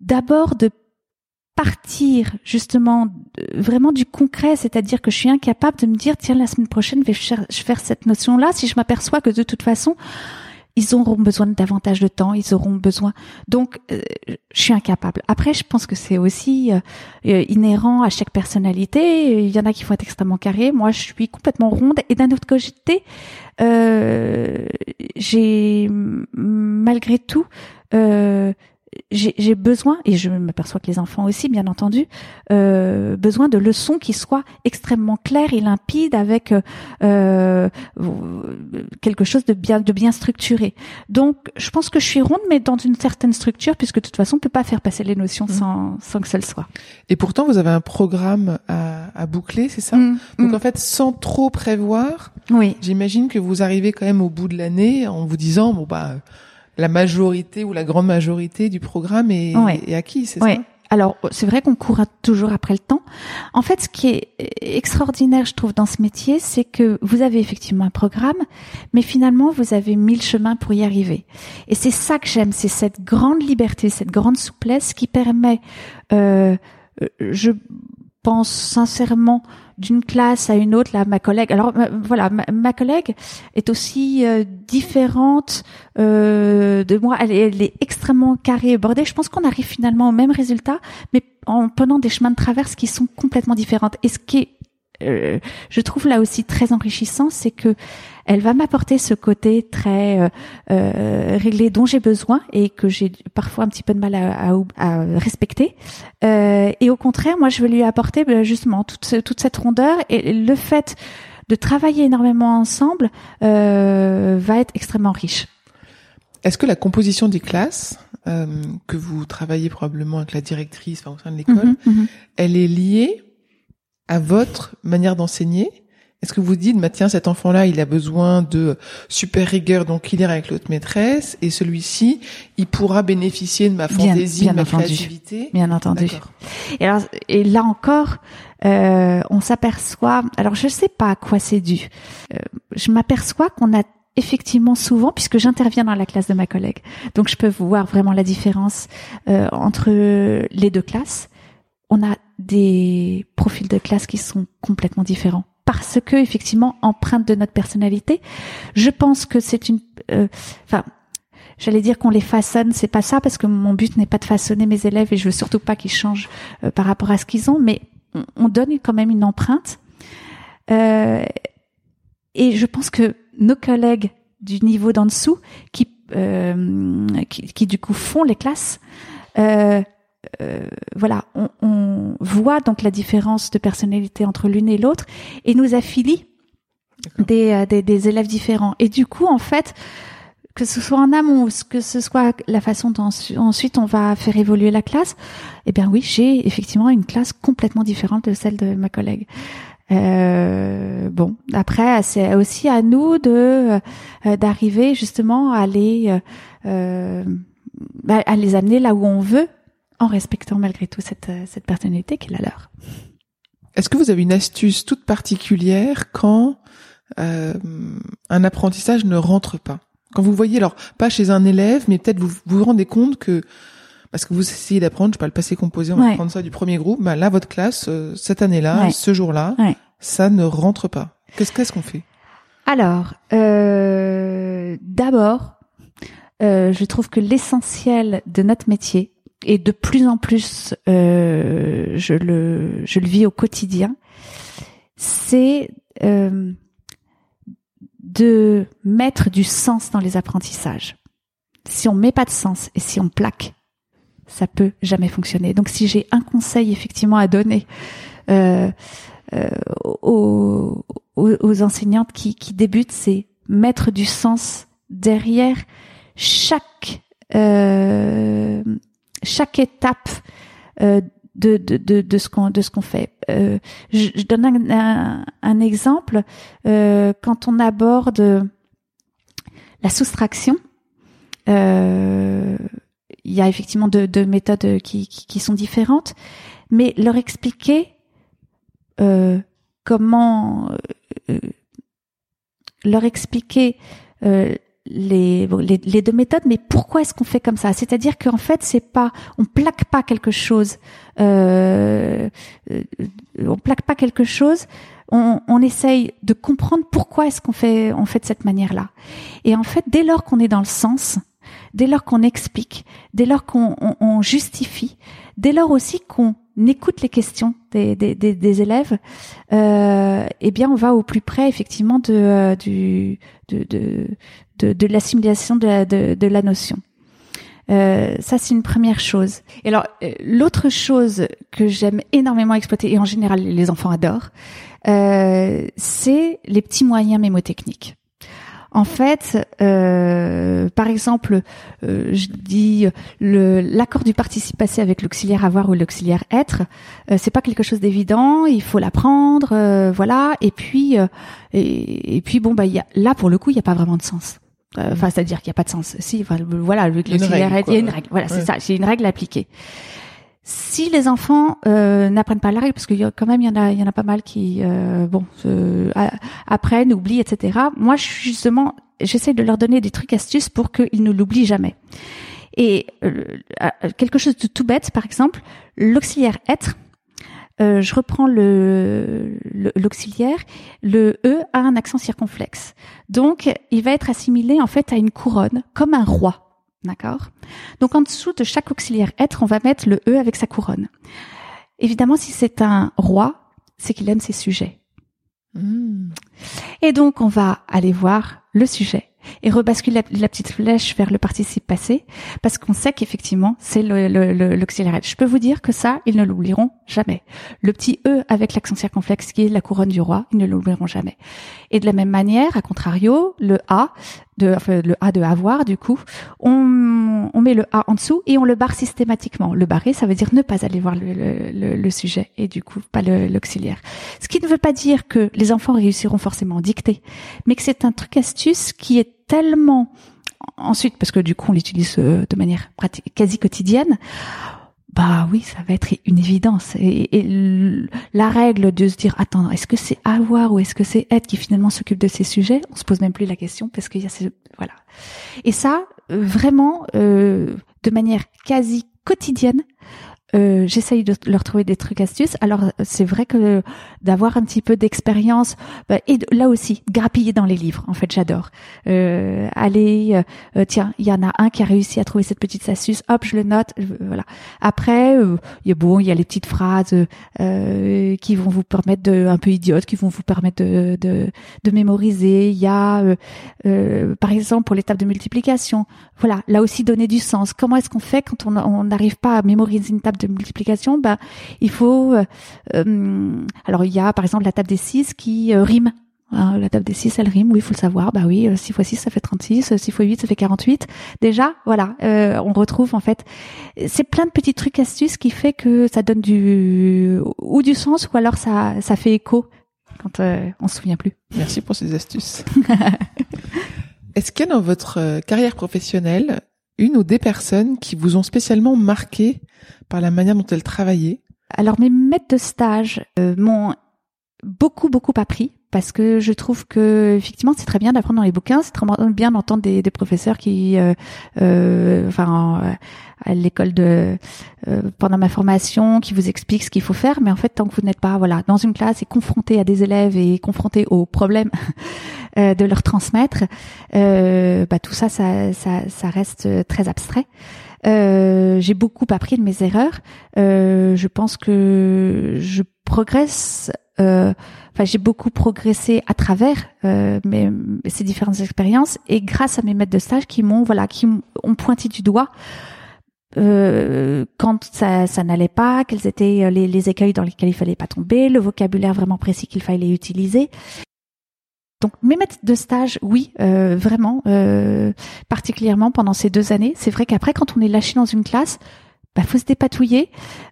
d'abord de partir justement vraiment du concret, c'est-à-dire que je suis incapable de me dire tiens la semaine prochaine je vais faire cette notion-là si je m'aperçois que de toute façon ils auront besoin de davantage de temps, ils auront besoin. Donc, euh, je suis incapable. Après, je pense que c'est aussi euh, euh, inhérent à chaque personnalité. Il y en a qui vont être extrêmement carrés. Moi, je suis complètement ronde. Et d'un autre côté, j'ai malgré tout j'ai besoin, et je m'aperçois que les enfants aussi, bien entendu, euh, besoin de leçons qui soient extrêmement claires et limpides avec euh, quelque chose de bien, de bien structuré. Donc, je pense que je suis ronde, mais dans une certaine structure, puisque de toute façon, on peut pas faire passer les notions mmh. sans, sans que ça le soit. Et pourtant, vous avez un programme à, à boucler, c'est ça? Mmh. Donc, mmh. en fait, sans trop prévoir, oui. j'imagine que vous arrivez quand même au bout de l'année en vous disant, bon bah la majorité ou la grande majorité du programme est, est acquis, c'est ça? Alors, c'est vrai qu'on court toujours après le temps. En fait, ce qui est extraordinaire, je trouve, dans ce métier, c'est que vous avez effectivement un programme, mais finalement, vous avez mille chemins pour y arriver. Et c'est ça que j'aime, c'est cette grande liberté, cette grande souplesse qui permet, euh, je pense sincèrement, d'une classe à une autre, là, ma collègue. Alors voilà, ma, collègue est aussi euh, différente euh, de moi. Elle est, elle est, extrêmement carrée et bordée. Je pense qu'on arrive finalement au même résultat, mais en prenant des chemins de traverse qui sont complètement différentes. Et ce qui est euh, je trouve là aussi très enrichissant, c'est que elle va m'apporter ce côté très euh, euh, réglé dont j'ai besoin et que j'ai parfois un petit peu de mal à, à, respecter. et au contraire, moi, je vais lui apporter ben, justement toute, toute cette rondeur et le fait de travailler énormément ensemble va être extrêmement riche. Est-ce que la composition des classes que vous travaillez probablement avec la directrice, enfin, au sein de l'école, mhm, mhm. elle est liée à votre manière d'enseigner Est-ce que vous dites, bah, tiens, cet enfant-là, il a besoin de super rigueur, donc il ira avec l'autre maîtresse, et celui-ci, il pourra bénéficier de ma fantaisie, de ma créativité Bien entendu. Et, alors, et là encore, euh, on s'aperçoit, alors je sais pas à quoi c'est dû, euh, je m'aperçois qu'on a effectivement souvent, puisque j'interviens dans la classe de ma collègue, donc je peux voir vraiment la différence euh, entre les deux classes. On a des profils de classe qui sont complètement différents parce que effectivement empreinte de notre personnalité. Je pense que c'est une, euh, enfin. J'allais dire qu'on les façonne, c'est pas ça parce que mon but n'est pas de façonner mes élèves et je veux surtout pas qu'ils changent euh, par rapport à ce qu'ils ont, mais on, donne quand même une empreinte. Euh, et je pense que nos collègues du niveau d'en dessous, qui, euh, qui, qui, du coup font les classes, euh, euh, voilà, on, on, voit donc la différence de personnalité entre l'une et l'autre et nous affilie des, euh, des, des, élèves différents. Et du coup, en fait, que ce soit en amont, que ce soit la façon dont ensuite on va faire évoluer la classe, eh bien oui, j'ai effectivement une classe complètement différente de celle de ma collègue. Euh, bon, après, c'est aussi à nous de euh, d'arriver justement à les euh, bah, à les amener là où on veut en respectant malgré tout cette, euh, cette personnalité qui est la leur. Est-ce que vous avez une astuce toute particulière quand euh, un apprentissage ne rentre pas? Quand vous voyez, alors pas chez un élève, mais peut-être vous vous rendez compte que parce que vous essayez d'apprendre, je sais pas, le passé composé, on va prendre ça du premier groupe, bah là, votre classe, euh, cette année-là, ce jour-là, ça ne rentre pas. Qu'est-ce qu'est-ce qu'on fait? Alors, euh, d'abord, euh, je trouve que l'essentiel de notre métier, et de plus en plus euh, je le je le vis au quotidien. C'est euh, de mettre du sens dans les apprentissages. Si on met pas de sens et si on plaque ça peut jamais fonctionner. Donc si j'ai un conseil effectivement à donner euh, euh aux, aux, aux, enseignantes qui, qui débutent c'est mettre du sens derrière chaque euh, chaque étape euh, de, de, de, de, ce qu'on de ce qu'on fait. Euh, je, je, donne un, un, exemple euh, quand on aborde la soustraction. Euh, il y a effectivement deux, deux méthodes qui, qui, qui, sont différentes, mais leur expliquer euh, comment leur expliquer les, les, deux méthodes, mais pourquoi est-ce qu'on fait comme ça? C'est-à-dire qu'en fait, c'est pas, on plaque pas quelque chose, euh, euh, on plaque pas quelque chose. On, on essaye de comprendre pourquoi est-ce qu'on fait, on fait de cette manière-là. Et en fait, dès lors qu'on est dans le sens, dès lors qu'on explique, dès lors qu'on on, on justifie, dès lors aussi qu'on écoute les questions des, des, élèves, euh, eh bien, on va au plus près effectivement de euh, du de de, de, l'assimilation de la, de, la notion. Euh, ça, c'est une première chose. Alors, euh, l'autre chose que j'aime énormément exploiter, et en général les enfants adorent, c'est les petits moyens mémotechniques. En fait, euh, par exemple, euh, je dis le l'accord du participe passé avec l'auxiliaire avoir ou l'auxiliaire être, euh, c'est pas quelque chose d'évident. Il faut l'apprendre, euh, voilà. Et puis, euh, et, et, puis bon bah, y a, là pour le coup, il y a pas vraiment de sens. Euh, enfin, c'est-à-dire qu'il n'y a pas de sens. Si, voilà, l'auxiliaire être, il y a une règle. Voilà, ouais. c'est ça. C'est une règle appliquée si les enfants euh, n'apprennent pas la règle, parce que quand même il y en a, il y en a pas mal qui, euh, bon, euh, apprennent, oublient, etc. Moi, justement, j'essaie de leur donner des trucs astuces pour qu'ils ne l'oublient jamais. Et euh, quelque chose de tout bête, par exemple, l'auxiliaire être. Euh, je reprends le l'auxiliaire. Le e a un accent circonflexe, donc il va être assimilé en fait à une couronne, comme un roi. D'accord Donc en dessous de chaque auxiliaire être, on va mettre le E avec sa couronne. Évidemment, si c'est un roi, c'est qu'il aime ses sujets. Mmh. Et donc on va aller voir le sujet et rebascule la, la, petite flèche vers le participe passé parce qu'on sait qu'effectivement c'est l'auxiliaire. Le, Je peux vous dire que ça, ils ne l'oublieront jamais. Le petit E avec l'accent circonflexe qui est la couronne du roi, ils ne l'oublieront jamais. Et de la même manière, à contrario, le A, de, enfin, le A de avoir, du coup, on, on met le A en dessous et on le barre systématiquement. Le barrer, ça veut dire ne pas aller voir le, le, le sujet et du coup pas l'auxiliaire. Ce qui ne veut pas dire que les enfants réussiront forcément en dictée, mais que c'est un truc astuce qui est tellement ensuite parce que du coup on l'utilise euh, de manière pratique, quasi quotidienne bah oui, ça va être une évidence. Et, la règle de se dire, attends, est-ce que c'est avoir ou est-ce que c'est être qui finalement s'occupe de ces sujets? On se pose même plus la question parce qu'il y a ces voilà. Et ça, vraiment, euh, de manière quasi quotidienne, euh, j'essaye de leur trouver des trucs astuces. Alors c'est vrai que d'avoir un petit peu d'expérience bah, et là aussi grappiller dans les livres. En fait, j'adore. Euh, aller, euh, euh tiens, il y en a un qui a réussi à trouver cette petite astuce. Hop, je le note. voilà. Après, euh, il y a bon, il y a les petites phrases euh, qui vont vous permettre de, un peu idiotes, qui vont vous permettre de, de, de mémoriser. Il y a, par exemple, pour l'étape de multiplication. Voilà, là aussi donner du sens. Comment est-ce qu'on fait quand on n'arrive pas à mémoriser une table de multiplication, bah, il faut. Euh, euh, alors il y a par exemple la table des 6 qui euh, rime. Hein, la table des 6, elle rime, oui, il faut le savoir. Bah oui, 6 x 6, ça fait 36, 6 x 8, ça fait 48. Déjà, voilà, on retrouve en fait, c'est plein de petits trucs astuces qui fait que ça donne du ou du sens ou alors ça ça fait écho quand on se souvient plus. Merci pour ces astuces. Est-ce que dans votre carrière professionnelle, une ou des personnes qui vous ont spécialement marqué par la manière dont elles travaillaient. Alors mes maîtres de stage euh, m'ont beaucoup beaucoup appris parce que je trouve que effectivement c'est très bien d'apprendre dans les bouquins, c'est très bien d'entendre des, des, professeurs qui, euh, euh, enfin à l'école de euh, pendant ma formation, qui vous expliquent ce qu'il faut faire, mais en fait tant que vous n'êtes pas voilà dans une classe et confronté à des élèves et confronté aux problèmes euh, de leur transmettre, euh, bah tout ça, ça ça ça reste très abstrait. Euh, j'ai beaucoup appris de mes erreurs. Euh, je pense que je progresse. Euh, enfin, j'ai beaucoup progressé à travers euh, mes, ces différentes expériences et grâce à mes maîtres de stage qui m'ont voilà qui ont pointé du doigt euh, quand ça, ça n'allait pas, quels étaient les, les, écueils dans lesquels il fallait pas tomber, le vocabulaire vraiment précis qu'il fallait utiliser. Donc mes maîtres de stage, oui, euh, vraiment, euh, particulièrement pendant ces deux années. C'est vrai qu'après, quand on est lâché dans une classe, bah faut se dépatouiller.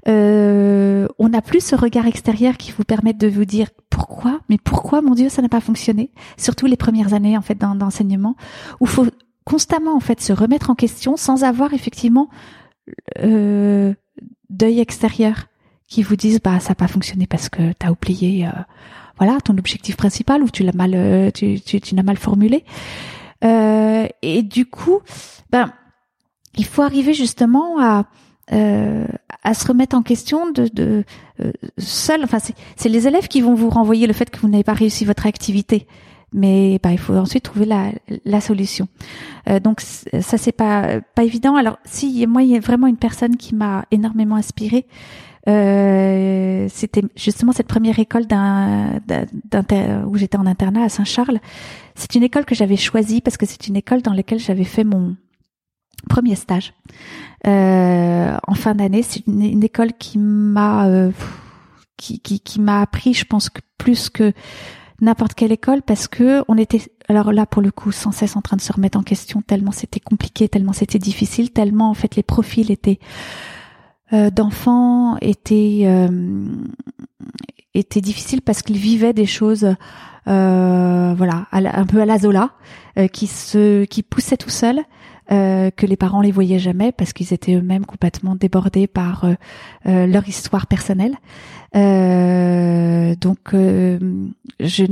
Euh, on n'a plus ce regard extérieur qui vous permet de vous dire pourquoi, mais pourquoi, mon Dieu, ça n'a pas fonctionné? Surtout les premières années en fait d'enseignement, où faut constamment en fait se remettre en question sans avoir effectivement d'œil extérieur qui vous disent bah ça n'a pas fonctionné parce que tu as oublié voilà ton objectif principal ou tu l'as mal euh, tu, tu, l'as mal formulé Euh, et du coup, ben, il faut arriver justement à euh, à se remettre en question de, de euh, seul. Enfin, c'est les élèves qui vont vous renvoyer le fait que vous n'avez pas réussi votre activité. Mais bah, il faut ensuite trouver la, la solution. Donc ça c'est pas pas évident. Alors si moi il y a vraiment une personne qui m'a énormément inspirée. Euh, c'était justement cette première école d'un, où j'étais en internat à Saint-Charles. C'est une école que j'avais choisie parce que c'est une école dans laquelle j'avais fait mon premier stage euh, en fin d'année. C'est une, école qui m'a euh, qui, qui, qui m'a appris, je pense plus que n'importe quelle école parce que on était alors là pour le coup sans cesse en train de se remettre en question tellement c'était compliqué, tellement c'était difficile, tellement en fait les profils étaient euh, d'enfants étaient euh, étaient difficiles parce qu'ils vivaient des choses euh, voilà un peu à la Zola euh, qui se qui poussaient tout seuls euh, que les parents les voyaient jamais parce qu'ils étaient eux-mêmes complètement débordés par leur histoire personnelle. Donc, je,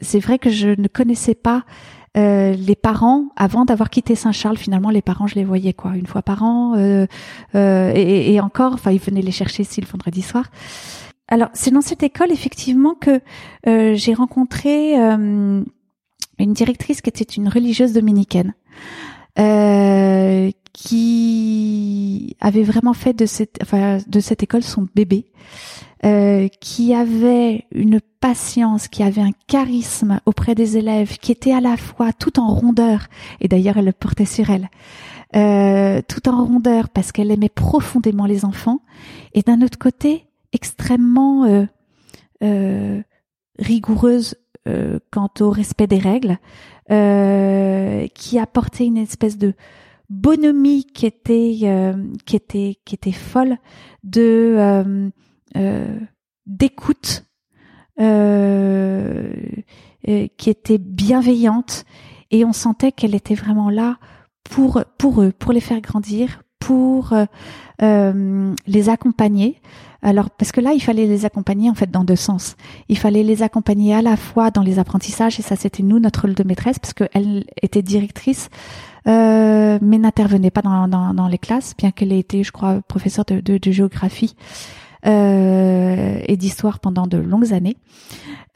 c'est vrai que je ne connaissais pas les parents avant d'avoir quitté Saint-Charles. Finalement, les parents, je les voyais quoi une fois par an et, et, encore. Enfin, ils venaient les chercher ici le vendredi soir. Alors, c'est dans cette école effectivement que j'ai rencontré une directrice qui était une religieuse dominicaine. Euh, qui avait vraiment fait de cette, enfin, de cette école son bébé, euh, qui avait une patience, qui avait un charisme auprès des élèves, qui était à la fois tout en rondeur, et d'ailleurs elle le portait sur elle, euh, tout en rondeur parce qu'elle aimait profondément les enfants, et d'un autre côté extrêmement euh, euh rigoureuse euh, quant au respect des règles, euh, qui apportait une espèce de bonhomie qui était euh, qui était qui était folle de euh, euh d'écoute qui était bienveillante et on sentait qu'elle était vraiment là pour pour eux pour les faire grandir pour les accompagner alors parce que là, il fallait les accompagner en fait dans deux sens. Il fallait les accompagner à la fois dans les apprentissages et ça c'était nous notre rôle de maîtresse parce qu'elle était directrice. Euh, mais n'intervenait pas dans, dans, dans, les classes, bien qu'elle ait été, je crois, professeure de, de, de géographie euh, et d'histoire pendant de longues années.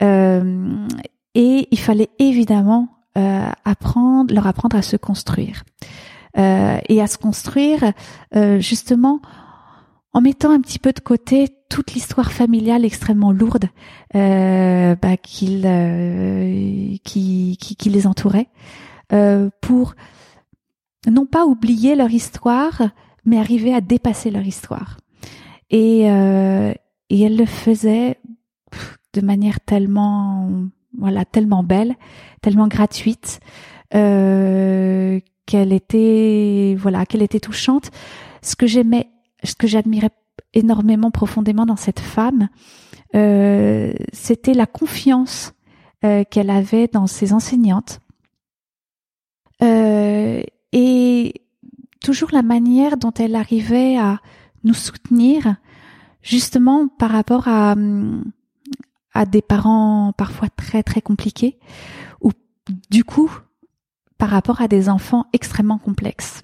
Euh, et il fallait évidemment euh, apprendre, leur apprendre à se construire et à se construire justement en mettant un petit peu de côté toute l'histoire familiale extrêmement lourde euh, bah, euh, qui, qui, les entourait, euh, pour non pas oublier leur histoire, mais arriver à dépasser leur histoire. Et, euh, et elle le faisait de manière tellement, voilà, tellement belle, tellement gratuite, qu'elle était, voilà, qu'elle était touchante. Ce que j'aimais ce que j'admirais énormément profondément dans cette femme, euh, c'était la confiance euh, qu'elle avait dans ses enseignantes euh, et toujours la manière dont elle arrivait à nous soutenir, justement par rapport à, à des parents parfois très très compliqués, ou du coup par rapport à des enfants extrêmement complexes.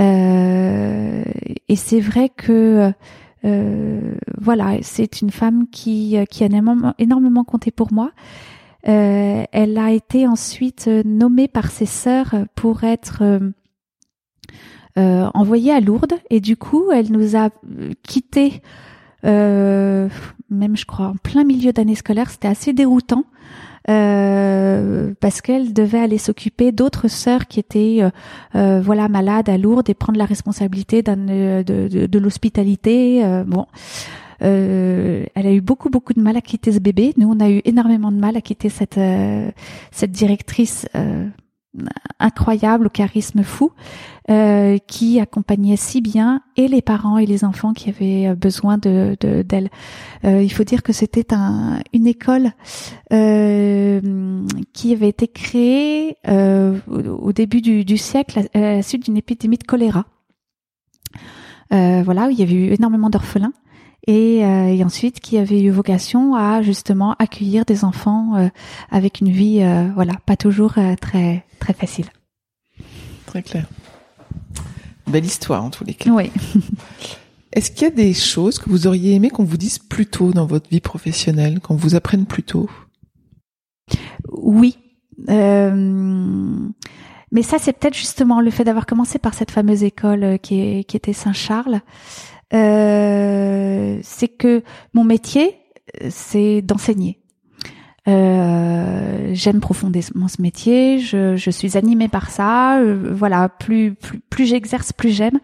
Euh, et c'est vrai que euh, voilà, c'est une femme qui, qui a énormément, énormément compté pour moi. Euh, elle a été ensuite nommée par ses sœurs pour être euh, envoyée à Lourdes et du coup, elle nous a quittés, euh, même je crois en plein milieu d'année scolaire. C'était assez déroutant euh, parce qu'elle devait aller s'occuper d'autres sœurs qui étaient euh, euh, voilà malades à Lourdes et prendre la responsabilité de, de, de l'hospitalité. bon. Elle a eu beaucoup beaucoup de mal à quitter ce bébé. Nous, on a eu énormément de mal à quitter cette cette directrice incroyable, au charisme fou, euh, qui accompagnait si bien et les parents et les enfants qui avaient euh, besoin de d'elle. Euh, il faut dire que c'était un, une école euh, qui avait été créée euh, au, début du, du siècle à, la suite d'une épidémie de choléra. voilà, où il y avait eu énormément d'orphelins et, et, ensuite qui avait eu vocation à justement accueillir des enfants avec une vie voilà pas toujours très très facile. Très clair. Belle histoire en tous les cas. Oui. Est-ce qu'il y a des choses que vous auriez aimé qu'on vous dise plus tôt dans votre vie professionnelle, qu'on vous apprenne plus tôt? Oui. Euh, mais ça, c'est peut-être justement le fait d'avoir commencé par cette fameuse école euh, qui, est, qui était Saint-Charles. Euh, c'est que mon métier, c'est d'enseigner. Euh, j'aime profondément ce métier, je, je, suis animée par ça. Euh, voilà, plus plus, plus j'exerce, plus j'aime.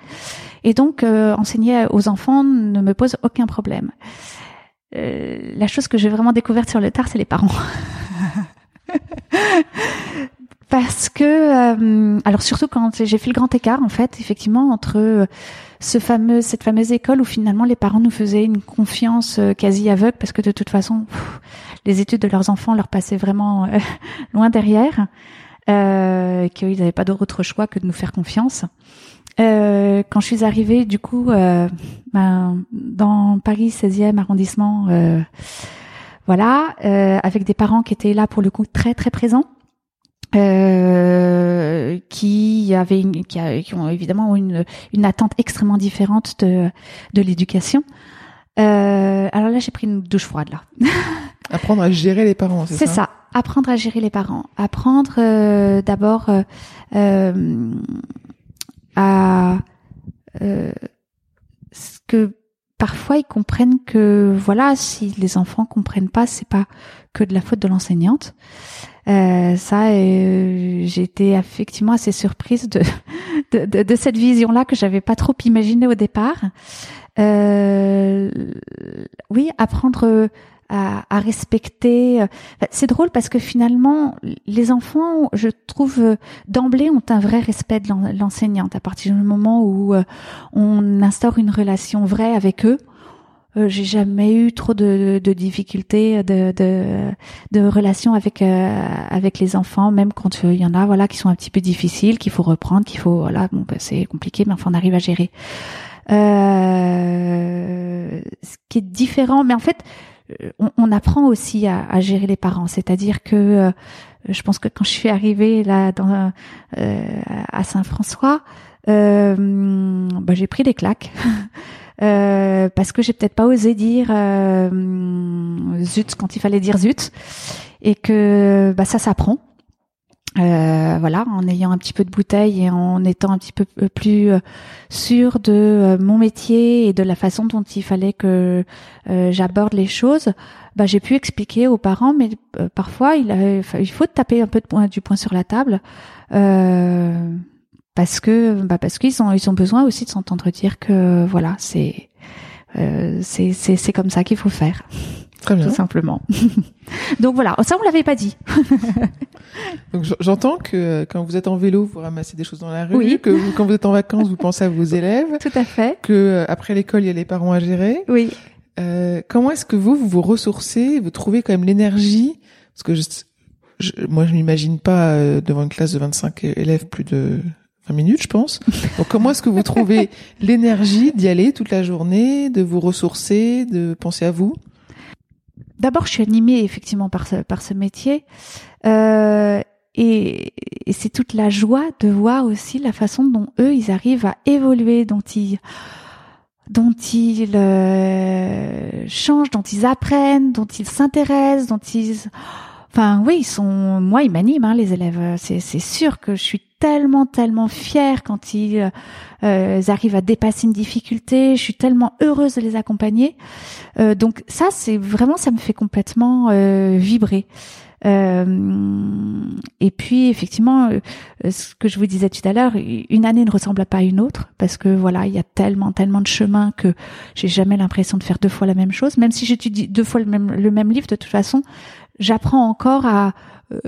Et donc euh, enseigner aux enfants ne me pose aucun problème. Euh, la chose que j'ai vraiment découverte sur le tard, c'est les parents. Parce que, alors surtout quand j'ai fait le grand écart, en fait, effectivement, entre ce fameux, cette fameuse école où finalement les parents nous faisaient une confiance quasi aveugle, parce que de toute façon, les études de leurs enfants leur passaient vraiment euh, loin derrière, euh, qu'ils n'avaient pas d'autre choix que de nous faire confiance. Euh, quand je suis arrivée, du coup, euh, ben, dans Paris 16e arrondissement, euh, voilà, avec des parents qui étaient là pour le coup très très présents. Euh, qui avaient une, qui, a, qui, ont évidemment une, une attente extrêmement différente de, de l'éducation. Euh, alors là, j'ai pris une douche froide là. Apprendre à gérer les parents, c'est ça? C'est ça. Apprendre à gérer les parents. Apprendre euh, d'abord euh, euh à euh, ce que parfois ils comprennent que voilà, si les enfants comprennent pas, c'est pas que de la faute de l'enseignante. Euh, ça, j'ai été effectivement assez surprise de, de, de, de cette vision-là que j'avais pas trop imaginée au départ. Euh, oui, apprendre à, à respecter. Euh, c'est drôle parce que finalement, les enfants, je trouve, euh, d'emblée ont un vrai respect de l'enseignante. À partir du moment où euh, on instaure une relation vraie avec eux, j'ai jamais eu trop de, de difficultés de, de, de relations avec avec les enfants, même quand il y en a voilà qui sont un petit peu difficiles, qu'il faut reprendre, qu'il faut voilà bon ben, c'est compliqué, mais enfin on arrive à gérer. Euh, ce qui est différent, mais en fait on, on, apprend aussi à, à gérer les parents. C'est-à-dire que euh, je pense que quand je suis arrivée là dans, euh, à Saint-François, euh, bah, j'ai pris des claques. Euh, parce que j'ai peut-être pas osé dire zut quand il fallait dire zut. Et que bah, ça s'apprend. Euh, voilà, en ayant un petit peu de bouteille et en étant un petit peu plus euh, sûr de euh, mon métier et de la façon dont il fallait que j'aborde les choses, bah, j'ai pu expliquer aux parents, mais parfois il, faut taper un peu du poing sur la table parce que bah, parce qu'ils ont ils ont besoin aussi de s'entendre dire que voilà c'est c'est c'est comme ça qu'il faut faire. Très bien. Tout simplement. Donc voilà, ça on l'avait pas dit. Donc j'entends que euh, quand vous êtes en vélo, vous ramassez des choses dans la rue, que quand vous êtes en vacances, vous pensez à vos élèves. Tout à fait. Que euh, après l'école, il y a les parents à gérer. Oui. Euh, comment est-ce que vous, vous vous ressourcez, vous trouvez quand même l'énergie? Parce que je, je, moi, je m'imagine pas euh, devant une classe de 25 élèves plus de 20 minutes, je pense. Donc comment est-ce que vous trouvez l'énergie d'y aller toute la journée, de vous ressourcer, de penser à vous? D'abord, je suis animée effectivement par ce, par ce métier. Euh, et, et c'est toute la joie de voir aussi la façon dont eux, ils arrivent à évoluer, dont ils dont ils euh, changent, dont ils apprennent, dont ils s'intéressent, dont ils... Enfin oui, ils sont... Moi, ils m'animent, hein, les élèves. C'est, c'est sûr que je suis tellement, tellement fière quand ils, euh, arrivent à dépasser une difficulté. Je suis tellement heureuse de les accompagner. Euh, donc ça, c'est vraiment, ça me fait complètement euh, vibrer. Euh, et puis effectivement, euh, ce que je vous disais tout à l'heure, une année ne ressemble pas à une autre parce que voilà, il y a tellement, tellement de chemins que j'ai jamais l'impression de faire deux fois la même chose. Même si j'étudie deux fois le même, le même livre, de toute façon, j'apprends encore à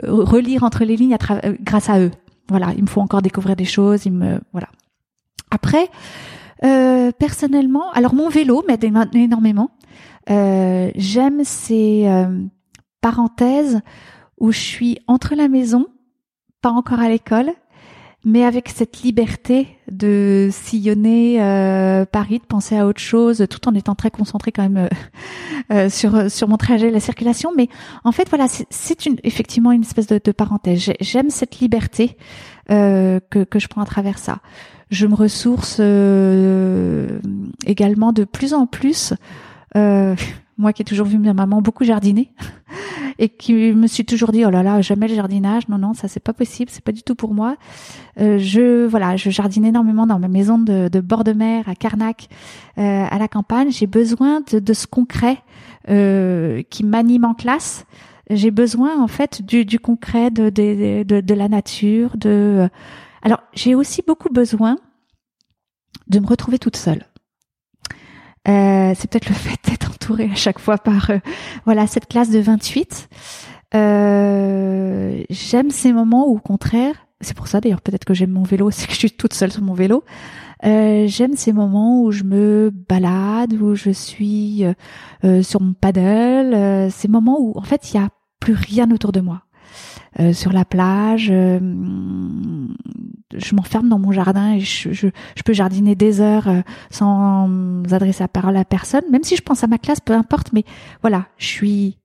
relire entre les lignes à grâce à eux voilà, il me faut encore découvrir des choses. Il me voilà. Après, euh, personnellement, alors mon vélo m'aide énormément. Euh, j'aime ces euh, parenthèses où je suis entre la maison, pas encore à l'école, mais avec cette liberté de sillonner euh, Paris, de penser à autre chose, tout en étant très concentré quand même euh, euh, sur sur mon trajet, la circulation. Mais en fait, voilà, c'est une effectivement une espèce de, de parenthèse. J'aime cette liberté que que je prends à travers ça. Je me ressource également de plus en plus. Moi qui ai toujours vu ma maman beaucoup jardiner et qui me suis toujours dit oh là là jamais le jardinage non non ça c'est pas possible c'est pas du tout pour moi. Euh, je voilà je jardine énormément dans ma maison de, de bord de mer à Carnac euh, à la campagne. J'ai besoin de, de, ce concret euh, qui m'anime en classe. J'ai besoin en fait du, du concret de, de, de, la nature de alors j'ai aussi beaucoup besoin de me retrouver toute seule. Euh, c'est peut-être le fait d'être entourée à chaque fois par euh, voilà cette classe de 28. Euh, j'aime ces moments où au contraire, c'est pour ça d'ailleurs peut-être que j'aime mon vélo, c'est que je suis toute seule sur mon vélo. Euh, j'aime ces moments où je me balade, où je suis sur mon paddle, ces moments où en fait il y a plus rien autour de moi. Euh, sur la plage. Euh, je m'enferme dans mon jardin et je, peux jardiner des heures euh, sans adresser la parole à personne. Même si je pense à ma classe, peu importe. Mais voilà, je suis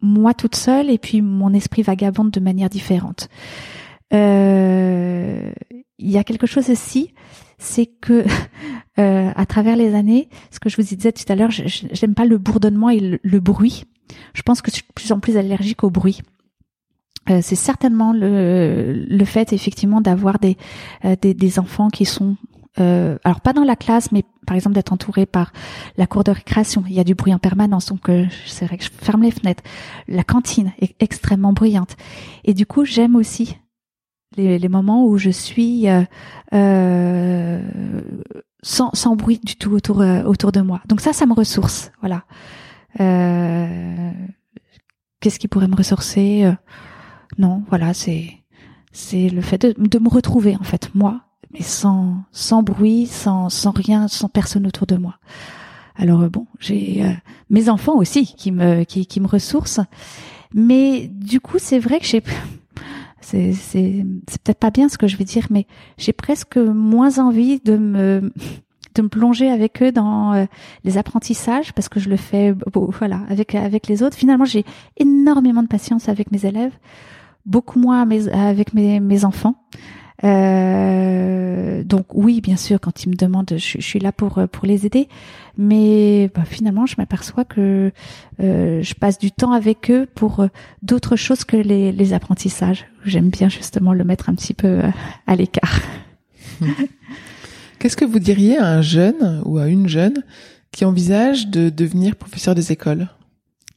moi toute seule et puis mon esprit vagabonde de manière différente. Il y a quelque chose aussi, c'est que à travers les années, ce que je vous disais tout à l'heure, j'aime pas le bourdonnement et le, bruit. Je pense que je suis de plus en plus allergique au bruit. Euh, c'est certainement le, le fait effectivement d'avoir des, euh, des, des enfants qui sont euh, alors pas dans la classe, mais par exemple d'être entouré par la cour de récréation. Il y a du bruit en permanence, donc euh, c'est vrai que je ferme les fenêtres. La cantine est extrêmement bruyante, et du coup j'aime aussi les, les, moments où je suis euh, sans, sans bruit du tout autour autour de moi. Donc ça, ça me ressource. Voilà. Qu'est-ce qui pourrait me ressourcer? Non, voilà, c'est c'est le fait de, de, me retrouver en fait moi, mais sans sans bruit, sans sans rien, sans personne autour de moi. Alors bon, j'ai euh, mes enfants aussi qui me qui qui me ressourcent, mais du coup c'est vrai que j'ai c'est c'est c'est peut-être pas bien ce que je vais dire, mais j'ai presque moins envie de me de me plonger avec eux dans euh, les apprentissages parce que je le fais voilà avec avec les autres. Finalement, j'ai énormément de patience avec mes élèves beaucoup moins avec mes, mes enfants. Euh, donc oui, bien sûr, quand ils me demandent, je, suis là pour pour les aider, mais bah, finalement, je m'aperçois que euh, je passe du temps avec eux pour euh, d'autres choses que les, les apprentissages. J'aime bien justement le mettre un petit peu euh, à l'écart. Qu'est-ce que vous diriez à un jeune ou à une jeune qui envisage de devenir professeur des écoles?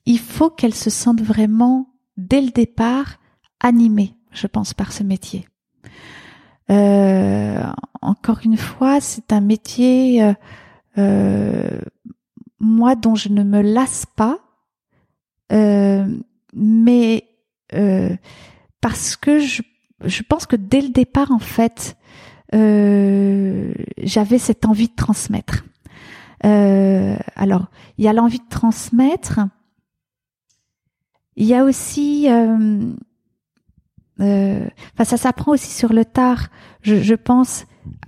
Il faut qu'elle se sente vraiment dès le départ animée, je pense, par ce métier. Euh, encore une fois, c'est un métier, euh, euh, moi, dont je ne me lasse pas, mais parce que je, je pense que dès le départ, en fait, j'avais cette envie de transmettre. alors, il y a l'envie de transmettre. Il y a aussi euh, enfin, ça s'apprend aussi sur le tard. Je, je, pense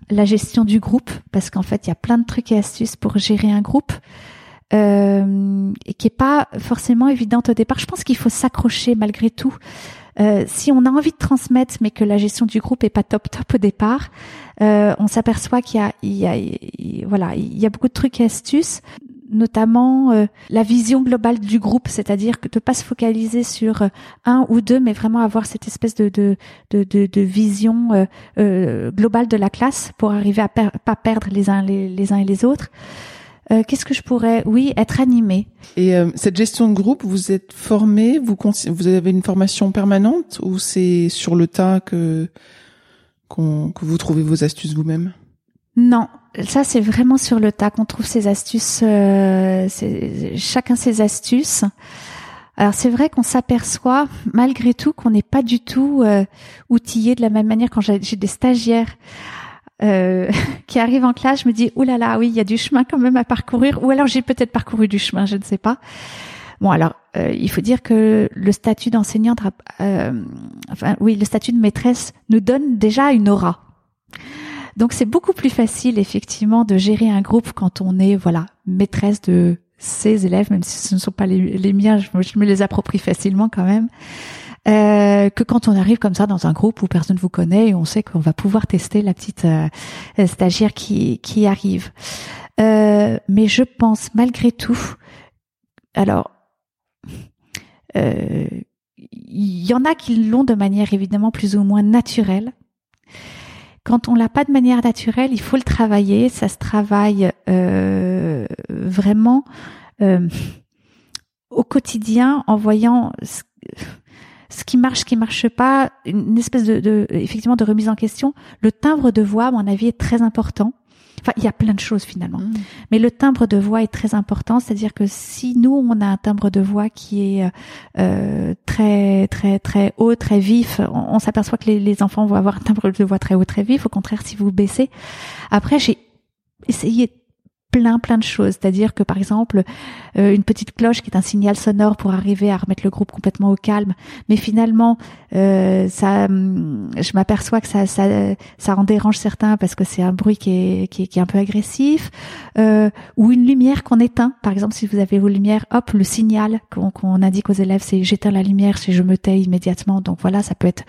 la gestion du groupe, parce qu'en fait, il y a plein de trucs et astuces pour gérer un groupe. Euh, et qui est pas forcément évidente au départ. Je pense qu'il faut s'accrocher malgré tout. Euh, si on a envie de transmettre, mais que la gestion du groupe est pas top top au départ, euh, on s'aperçoit qu'il y a, il y a, voilà, il y a beaucoup de trucs et astuces notamment euh, la vision globale du groupe, c'est-à-dire que de pas se focaliser sur euh, un ou deux, mais vraiment avoir cette espèce de de de, de, vision euh, globale de la classe pour arriver à pas perdre les uns les, uns et les autres. Qu'est-ce que je pourrais, oui, être animé. Et cette gestion de groupe, vous êtes formé, vous vous avez une formation permanente ou c'est sur le tas que que vous trouvez vos astuces vous-même? Non, ça c'est vraiment sur le tas qu'on trouve ces astuces, euh, chacun ses astuces. Alors c'est vrai qu'on s'aperçoit malgré tout qu'on n'est pas du tout euh, outillé de la même manière quand j'ai des stagiaires euh, qui arrivent en classe, je me dis là oui il y a du chemin quand même à parcourir ou alors j'ai peut-être parcouru du chemin, je ne sais pas. Bon alors il faut dire que le statut d'enseignante, enfin oui le statut de maîtresse nous donne déjà une aura Donc c'est beaucoup plus facile effectivement de gérer un groupe quand on est voilà maîtresse de ses élèves, même si ce ne sont pas les, miens, je, me les approprie facilement quand même. Euh, que quand on arrive comme ça dans un groupe où personne ne vous connaît et on sait qu'on va pouvoir tester la petite euh, stagiaire qui, qui arrive. Euh, mais je pense malgré tout, alors, euh, il y en a qui l'ont de manière évidemment plus ou moins naturelle. Quand on l'a pas de manière naturelle, il faut le travailler. Ça se travaille euh, vraiment euh, au quotidien en voyant ce, qui marche, ce qui marche pas, une espèce de, de, effectivement de remise en question. Le timbre de voix, à mon avis, est très important. Enfin, il y a plein de choses finalement. Mm. Mais le timbre de voix est très important, c'est-à-dire que si nous on a un timbre de voix qui est euh, très très très haut, très vif, on, s'aperçoit que les, les, enfants vont avoir un timbre de voix très haut, très vif. Au contraire, si vous baissez, après j'ai essayé plein plein de choses. C'est-à-dire que par exemple euh, une petite cloche qui est un signal sonore pour arriver à remettre le groupe complètement au calme, mais finalement euh, ça, hum, je m'aperçois que ça, ça ça en dérange certains parce que c'est un bruit qui est, qui est, qui est un peu agressif, euh, ou une lumière qu'on éteint. Par exemple si vous avez vos lumières, hop le signal qu'on qu'on indique aux élèves c'est j'éteins la lumière si je me tais immédiatement. Donc voilà ça peut être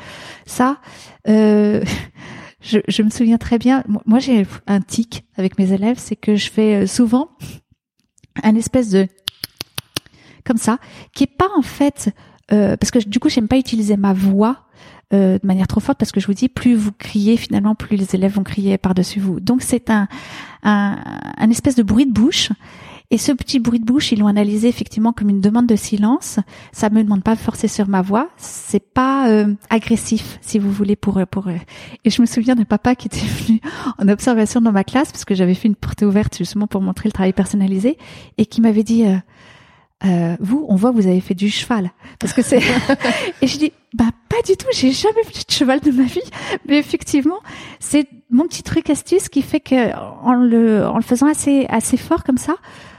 ça. Je, je, me souviens très bien. Moi, j'ai un tic avec mes élèves, c'est que je fais euh, souvent un espèce de comme ça, qui est pas en fait euh, parce que du coup, j'aime pas utiliser ma voix euh, de manière trop forte parce que je vous dis, plus vous criez finalement, plus les élèves vont crier par-dessus vous. Donc c'est un, un, un espèce de bruit de bouche et ce petit bruit de bouche, ils l'ont analysé effectivement comme une demande de silence. Ça me demande pas de forcer sur ma voix. C'est pas euh, agressif, si vous voulez, pour pour. Et je me souviens d'un papa qui était venu en observation dans ma classe parce que j'avais fait une porte ouverte justement pour montrer le travail personnalisé et qui m'avait dit. Euh, euh, vous, on voit vous avez fait du cheval parce que c'est et je dis bah pas du tout, j'ai jamais fait de cheval de ma vie, mais effectivement c'est mon petit truc astuce qui fait que en le en le faisant assez assez fort comme ça,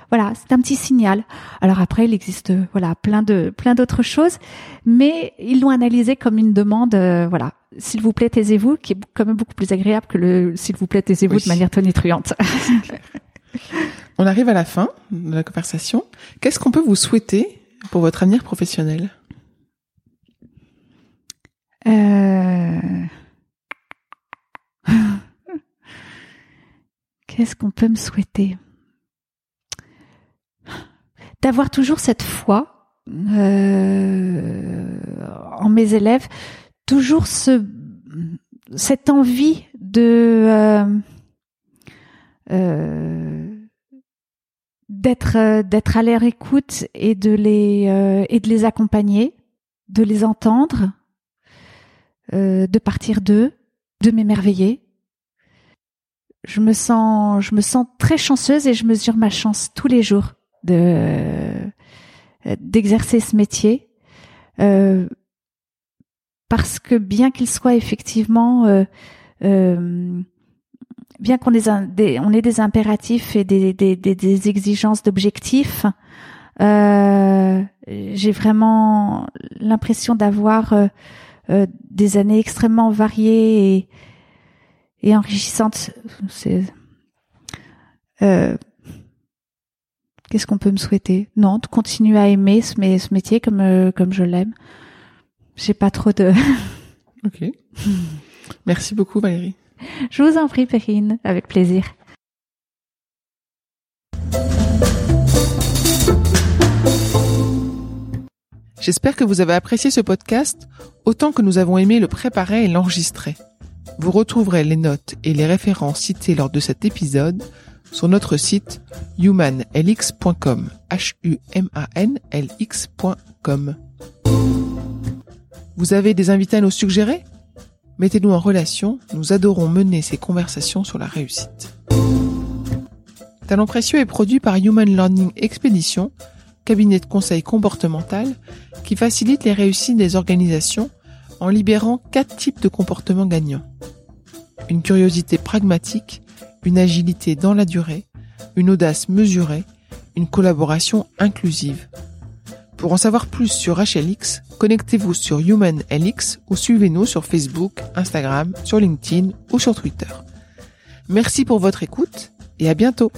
voilà, c'est un petit signal. Alors après, il existe voilà plein de plein d'autres choses, mais ils l'ont analysé comme une demande. Euh, voilà, s'il vous plaît, taisez-vous, qui est quand même beaucoup plus agréable que le s'il vous plaît, taisez-vous de manière tonitruante. On arrive à la fin de la conversation. Qu'est-ce qu'on peut vous souhaiter pour votre avenir professionnel? Euh... Qu'est-ce qu'on peut me souhaiter? D'avoir toujours cette foi euh, en mes élèves, toujours ce cette envie de euh, euh, d'être d'être à leur écoute et de les et de les accompagner, de les entendre, de partir d'eux, de m'émerveiller. Je me sens je me sens très chanceuse et je mesure ma chance tous les jours de d'exercer ce métier euh, parce que bien qu'il soit effectivement euh, euh, bien qu'on ait des, on ait des impératifs et des, des, des, exigences d'objectifs j'ai vraiment l'impression d'avoir des années extrêmement variées et, et enrichissantes. C'est Qu'est-ce qu'on peut me souhaiter? Non, de continuer à aimer ce, ce métier comme euh, comme je l'aime. J'ai pas trop de. ok. Merci beaucoup Valérie. Je vous en prie Perrine, avec plaisir. J'espère que vous avez apprécié ce podcast autant que nous avons aimé le préparer et l'enregistrer. Vous retrouverez les notes et les références citées lors de cet épisode sur notre site humanlx.com. Vous avez des invités à nous suggérer? Mettez-nous en relation, nous adorons mener ces conversations sur la réussite. Talent précieux est produit par Human Learning Expedition, cabinet de conseil comportemental qui facilite les réussites des organisations en libérant quatre types de comportements gagnants. Une curiosité pragmatique, une agilité dans la durée, une audace mesurée, une collaboration inclusive. Pour en savoir plus sur HLX, connectez-vous sur HumanLX ou suivez-nous sur Facebook, Instagram, sur LinkedIn ou sur Twitter. Merci pour votre écoute et à bientôt